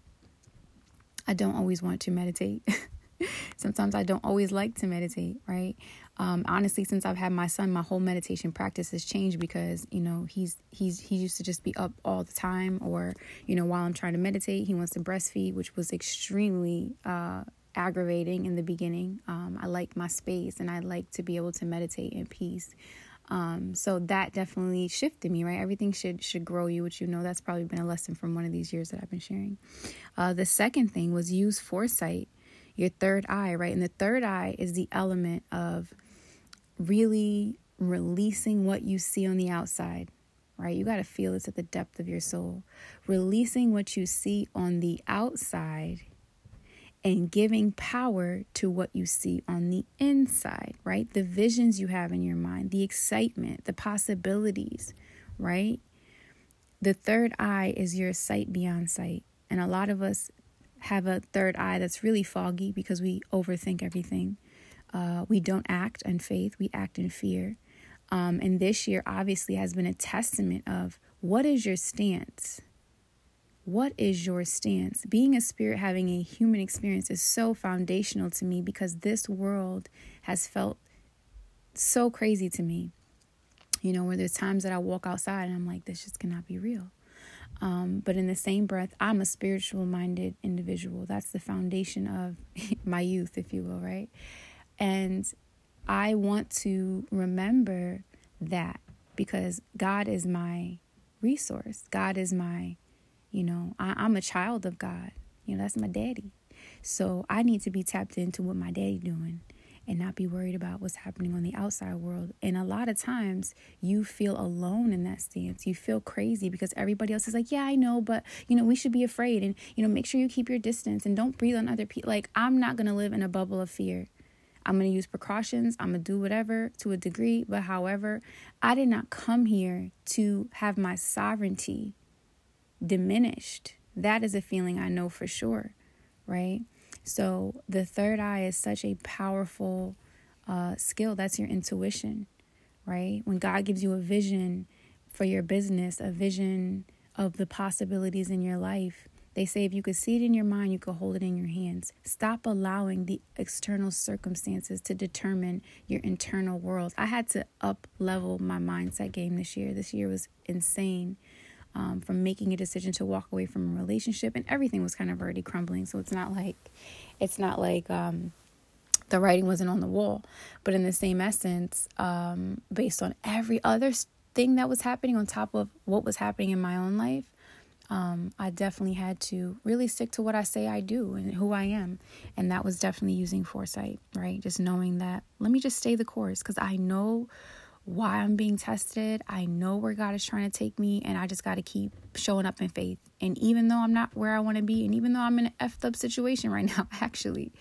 C: I don't always want to meditate. Sometimes I don't always like to meditate, right? Um, honestly, since I've had my son, my whole meditation practice has changed because you know he's he's he used to just be up all the time, or you know while I'm trying to meditate, he wants to breastfeed, which was extremely uh, aggravating in the beginning. Um, I like my space and I like to be able to meditate in peace. Um, so that definitely shifted me, right? Everything should should grow you, which you know that's probably been a lesson from one of these years that I've been sharing. Uh, the second thing was use foresight, your third eye, right? And the third eye is the element of really releasing what you see on the outside, right? You got to feel it's at the depth of your soul. Releasing what you see on the outside and giving power to what you see on the inside, right? The visions you have in your mind, the excitement, the possibilities, right? The third eye is your sight beyond sight. And a lot of us have a third eye that's really foggy because we overthink everything. Uh, we don't act in faith, we act in fear. Um, and this year obviously has been a testament of what is your stance? What is your stance? Being a spirit having a human experience is so foundational to me because this world has felt so crazy to me. You know, where there's times that I walk outside and I'm like, this just cannot be real. Um, but in the same breath, I'm a spiritual minded individual. That's the foundation of my youth, if you will, right? And I want to remember that because God is my resource, God is my you know, I, I'm a child of God. You know, that's my daddy. So I need to be tapped into what my daddy doing and not be worried about what's happening on the outside world. And a lot of times you feel alone in that stance. You feel crazy because everybody else is like, yeah, I know, but you know, we should be afraid and you know, make sure you keep your distance and don't breathe on other people. Like I'm not going to live in a bubble of fear. I'm going to use precautions. I'm going to do whatever to a degree, but however, I did not come here to have my sovereignty diminished That is a feeling I know for sure, right? So the third eye is such a powerful uh, skill. That's your intuition, right? When God gives you a vision for your business, a vision of the possibilities in your life, they say if you could see it in your mind, you could hold it in your hands. Stop allowing the external circumstances to determine your internal world. I had to up level my mindset game this year. This year was insane. Um, from making a decision to walk away from a relationship, and everything was kind of already crumbling. So it's not like, it's not like um, the writing wasn't on the wall, but in the same essence, um, based on every other thing that was happening on top of what was happening in my own life, um, I definitely had to really stick to what I say I do and who I am. And that was definitely using foresight, right? Just knowing that, let me just stay the course because I know why I'm being tested. I know where God is trying to take me, and I just got to keep showing up in faith. And even though I'm not where I want to be, and even though I'm in an effed up situation right now, actually,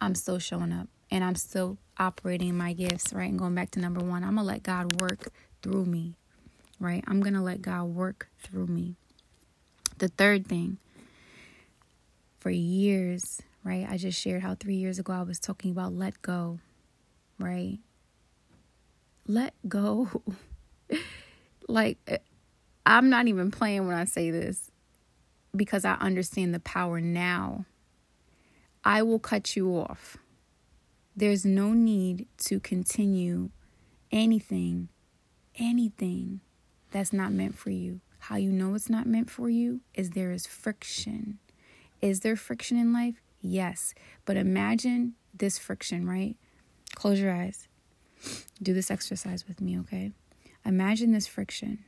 C: I'm still showing up and I'm still operating my gifts, right? And going back to number one, I'm going to let God work through me, right? I'm going to let God work through me. The third thing, for years, right? I just shared how three years ago I was talking about let go, right? Let go. like, eh, I'm not even playing when I say this because I understand the power now. I will cut you off. There's no need to continue anything, anything that's not meant for you. How you know it's not meant for you is there is friction. Is there friction in life? Yes. But imagine this friction, right? Close your eyes. Do this exercise with me, okay? Imagine this friction.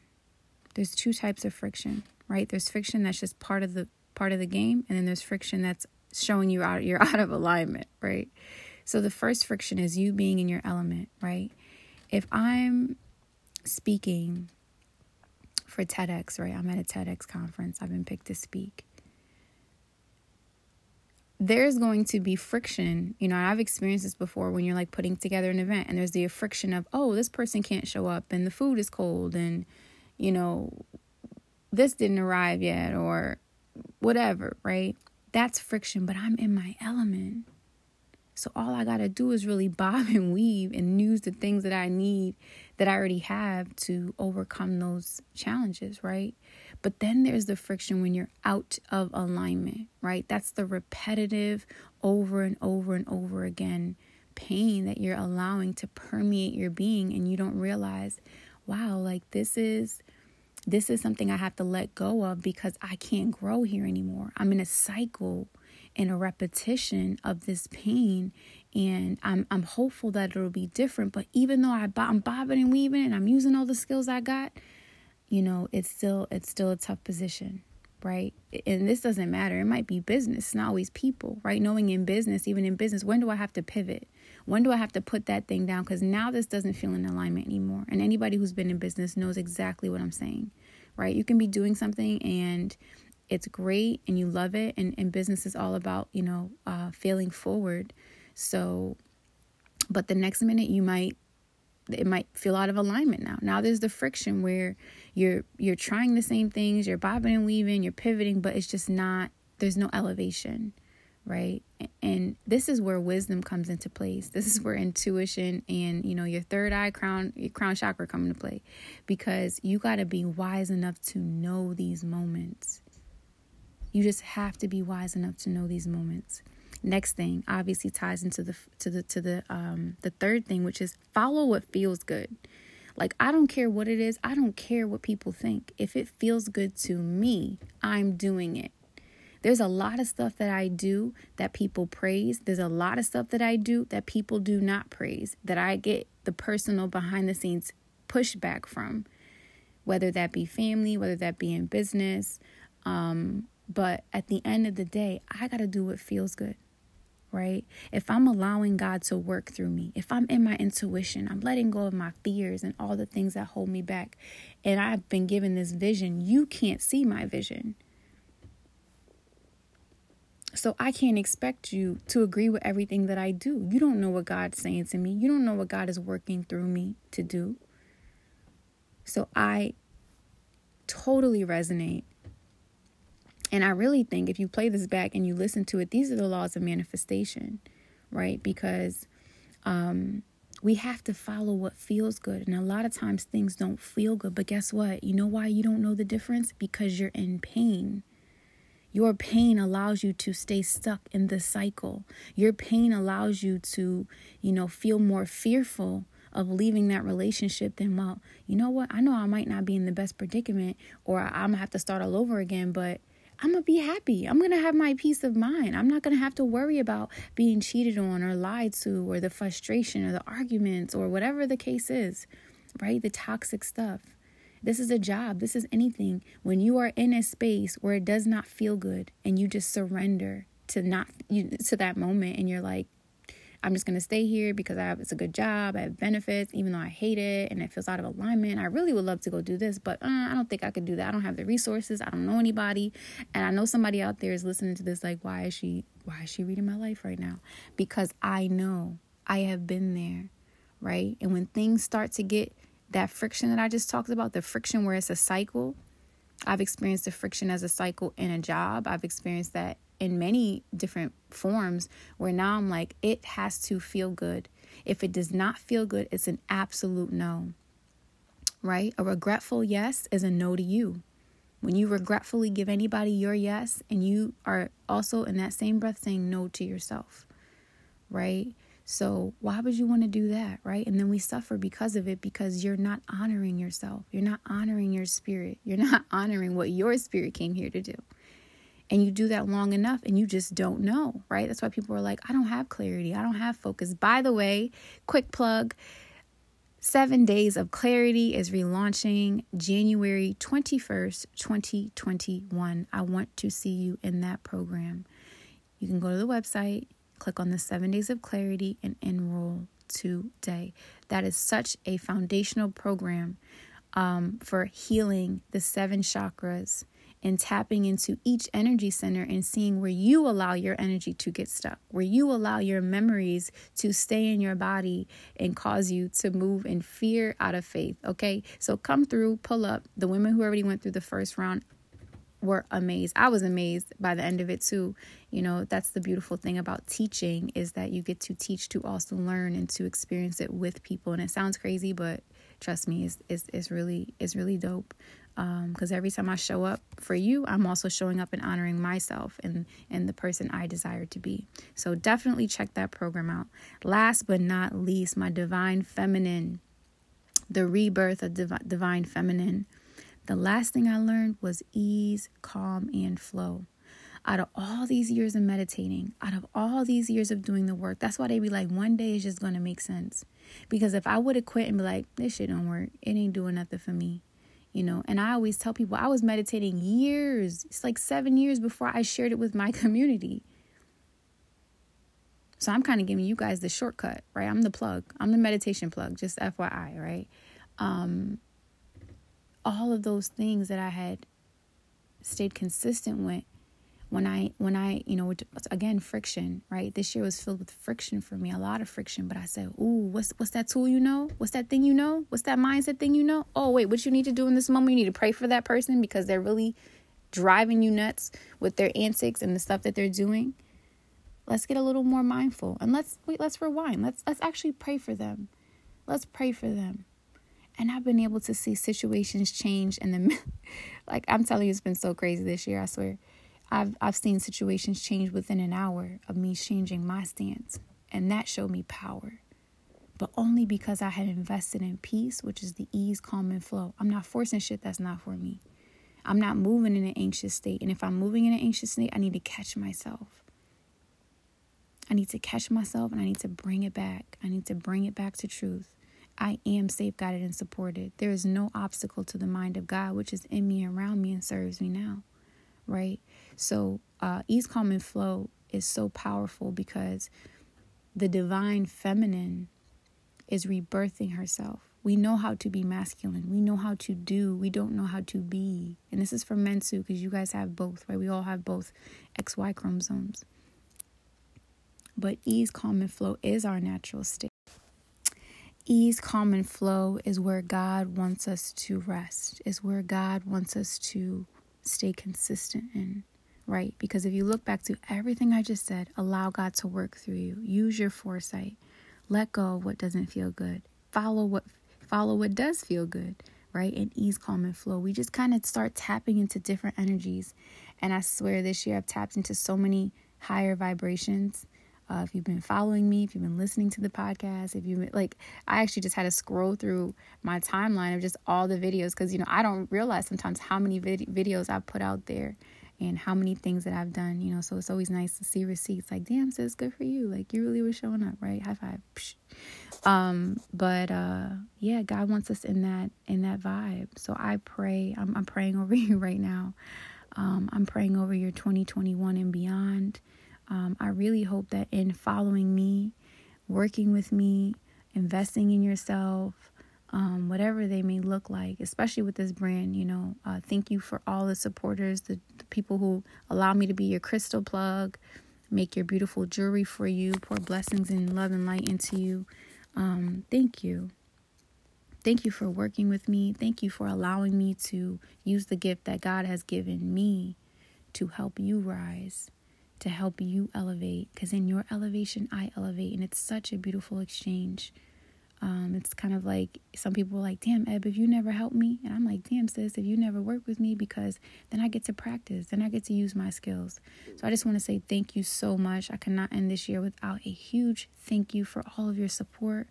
C: There's two types of friction, right? There's friction that's just part of the part of the game, and then there's friction that's showing you out you're out of alignment, right? So the first friction is you being in your element, right? If I'm speaking for TEDx, right? I'm at a TEDx conference. I've been picked to speak. There's going to be friction. You know, I've experienced this before when you're like putting together an event and there's the friction of, oh, this person can't show up and the food is cold and, you know, this didn't arrive yet or whatever, right? That's friction, but I'm in my element. So all I got to do is really bob and weave and use the things that I need that I already have to overcome those challenges, right? But then there's the friction when you're out of alignment, right? That's the repetitive over and over and over again pain that you're allowing to permeate your being and you don't realize, wow, like this is this is something I have to let go of because I can't grow here anymore. I'm in a cycle and a repetition of this pain and I'm I'm hopeful that it'll be different. But even though I I'm bobbing and weaving and I'm using all the skills I got, you know, it's still it's still a tough position, right? And this doesn't matter. It might be business, it's not always people, right? Knowing in business, even in business, when do I have to pivot? When do I have to put that thing down? Because now this doesn't feel in alignment anymore. And anybody who's been in business knows exactly what I'm saying, right? You can be doing something and it's great and you love it, and, and business is all about, you know, uh, failing forward so, but the next minute you might it might feel out of alignment now. Now there's the friction where you're you're trying the same things, you're bobbing and weaving, you're pivoting, but it's just not there's no elevation, right? And this is where wisdom comes into place. This is where intuition and you know your third eye crown your crown chakra come into play because you got to be wise enough to know these moments. You just have to be wise enough to know these moments. Next thing obviously ties into the to the to the um the third thing, which is follow what feels good. Like I don't care what it is, I don't care what people think. If it feels good to me, I'm doing it. There's a lot of stuff that I do that people praise. There's a lot of stuff that I do that people do not praise, that I get the personal behind the scenes pushback from, whether that be family, whether that be in business. Um, but at the end of the day, I got to do what feels good right? If I'm allowing God to work through me, if I'm in my intuition, I'm letting go of my fears and all the things that hold me back, and I've been given this vision, you can't see my vision. So I can't expect you to agree with everything that I do. You don't know what God's saying to me. You don't know what God is working through me to do. So I totally resonate And I really think if you play this back and you listen to it, these are the laws of manifestation, right? Because um, we have to follow what feels good. And a lot of times things don't feel good. But guess what? You know why you don't know the difference? Because you're in pain. Your pain allows you to stay stuck in the cycle. Your pain allows you to, you know, feel more fearful of leaving that relationship than, well, you know what? I know I might not be in the best predicament or I'm going to have to start all over again, but I'm going to be happy. I'm going to have my peace of mind. I'm not going to have to worry about being cheated on or lied to or the frustration or the arguments or whatever the case is, right? The toxic stuff. This is a job. This is anything. When you are in a space where it does not feel good and you just surrender to not you to that moment and you're like I'm just gonna stay here because I have it's a good job, I have benefits, even though I hate it and it feels out of alignment. I really would love to go do this, but uh, I don't think I could do that. I don't have the resources. I don't know anybody, and I know somebody out there is listening to this like, why is she why is she reading my life right now? Because I know I have been there, right? And when things start to get that friction that I just talked about, the friction where it's a cycle. I've experienced the friction as a cycle in a job. I've experienced that in many different forms where now I'm like, it has to feel good. If it does not feel good, it's an absolute no. Right? A regretful yes is a no to you. When you regretfully give anybody your yes and you are also in that same breath saying no to yourself. Right? So, why would you want to do that, right? And then we suffer because of it because you're not honoring yourself. You're not honoring your spirit. You're not honoring what your spirit came here to do. And you do that long enough and you just don't know, right? That's why people are like, I don't have clarity. I don't have focus. By the way, quick plug Seven Days of Clarity is relaunching January 21st, 2021. I want to see you in that program. You can go to the website, click on the seven days of clarity and enroll today. That is such a foundational program um, for healing the seven chakras and tapping into each energy center and seeing where you allow your energy to get stuck, where you allow your memories to stay in your body and cause you to move in fear out of faith. Okay, so come through, pull up. The women who already went through the first round were amazed. I was amazed by the end of it too. You know, that's the beautiful thing about teaching is that you get to teach to also learn and to experience it with people. And it sounds crazy, but trust me, it's it's, it's really it's really dope. Because um, every time I show up for you, I'm also showing up and honoring myself and and the person I desire to be. So definitely check that program out. Last but not least, my divine feminine, the rebirth of divi- divine feminine. The last thing I learned was ease, calm, and flow. Out of all these years of meditating, out of all these years of doing the work, that's why they be like, one day is just to make sense. Because if I would have quit and be like, this shit don't work, it ain't doing nothing for me, you know. And I always tell people, I was meditating years, it's like seven years before I shared it with my community. So I'm kind of giving you guys the shortcut, right? I'm the plug, I'm the meditation plug, just FYI, right? Um, all of those things that I had stayed consistent with when I when I you know again friction right? This year was filled with friction for me a lot of friction but I said ooh what's what's that tool you know? What's that thing you know? What's that mindset thing you know? Oh wait what you need to do in this moment you need to pray for that person because they're really driving you nuts with their antics and the stuff that they're doing. Let's get a little more mindful and let's wait let's rewind. Let's let's actually pray for them. Let's pray for them. And I've been able to see situations change and then like I'm telling you it's been so crazy this year, I swear. I've I've seen situations change within an hour of me changing my stance. And that showed me power. But only because I had invested in peace, which is the ease, calm, and flow. I'm not forcing shit that's not for me. I'm not moving in an anxious state. And if I'm moving in an anxious state, I need to catch myself. I need to catch myself and I need to bring it back. I need to bring it back to truth. I am safeguarded and supported. There is no obstacle to the mind of God, which is in me, around me, and serves me now. Right? So, uh, ease, calm, and flow is so powerful because the divine feminine is rebirthing herself. We know how to be masculine. We know how to do. We don't know how to be. And this is for men too, because you guys have both, right? We all have both XY chromosomes. But ease, calm, and flow is our natural state. Ease, calm, and flow is where God wants us to rest, is where God wants us to stay consistent in. right? Because if you look back to everything I just said, allow God to work through you. Use your foresight. Let go of what doesn't feel good. Follow what follow what does feel good, right? And ease, calm, and flow. We just kind of start tapping into different energies. And I swear this year I've tapped into so many higher vibrations. Uh, if you've been following me, if you've been listening to the podcast, if you've been, like, I actually just had to scroll through my timeline of just all the videos because you know I don't realize sometimes how many vid- videos I've put out there and how many things that I've done, you know. So it's always nice to see receipts. Like, damn, sis, good for you. Like, you really were showing up, right? High five. Psh. Um, but uh, yeah, God wants us in that in that vibe. So I pray. I'm, I'm praying over you right now. Um, I'm praying over your 2021 and beyond. Um, I really hope that in following me, working with me, investing in yourself, um, whatever they may look like, especially with this brand. You know, uh, thank you for all the supporters, the, the, people who allow me to be your crystal plug, make your beautiful jewelry for you, pour blessings and love and light into you. Um, thank you. Thank you for working with me. Thank you for allowing me to use the gift that God has given me to help you rise, to help you elevate. Because in your elevation, I elevate. And it's such a beautiful exchange. Um, it's kind of like some people are like, damn, Eb, if you never help me. And I'm like, damn, sis, if you never work with me, because then I get to practice, then I get to use my skills. So I just want to say thank you so much. I cannot end this year without a huge thank you for all of your support,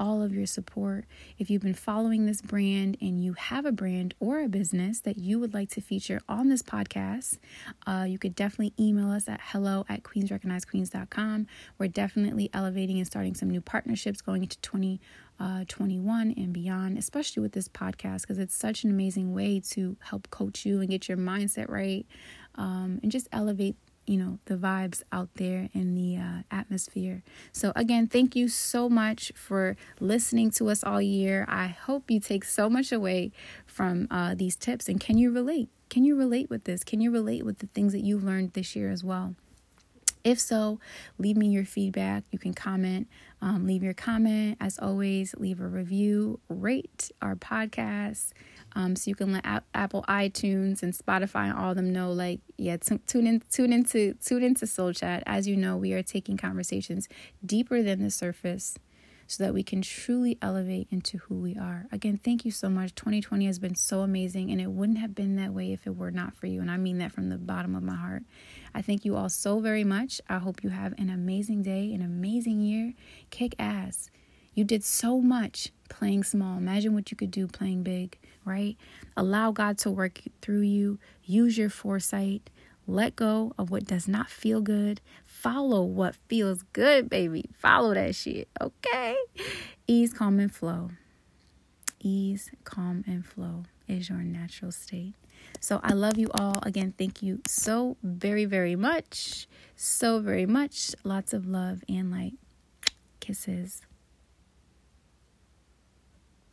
C: all of your support. If you've been following this brand and you have a brand or a business that you would like to feature on this podcast, uh, you could definitely email us at hello at queensrecognizequeens.com. We're definitely elevating and starting some new partnerships going into 2021 uh, and beyond, especially with this podcast, because it's such an amazing way to help coach you and get your mindset right um, and just elevate you know the vibes out there in the uh, atmosphere so again thank you so much for listening to us all year i hope you take so much away from uh, these tips and can you relate can you relate with this can you relate with the things that you've learned this year as well if so, leave me your feedback. You can comment, um, leave your comment. As always, leave a review, rate our podcast. Um, so you can let a- Apple iTunes and Spotify and all of them know, like, yeah, t- tune in, tune into, tune into Soul Chat. As you know, we are taking conversations deeper than the surface so that we can truly elevate into who we are. Again, thank you so much. 2020 has been so amazing, and it wouldn't have been that way if it were not for you. And I mean that from the bottom of my heart. I thank you all so very much. I hope you have an amazing day, an amazing year. Kick ass. You did so much playing small. Imagine what you could do playing big, right? Allow God to work through you. Use your foresight. Let go of what does not feel good. Follow what feels good, baby. Follow that shit, okay? Ease, calm, and flow. Ease, calm, and flow is your natural state. So I love you all. Again, thank you so very, very much. So very much. Lots of love and light. Kisses.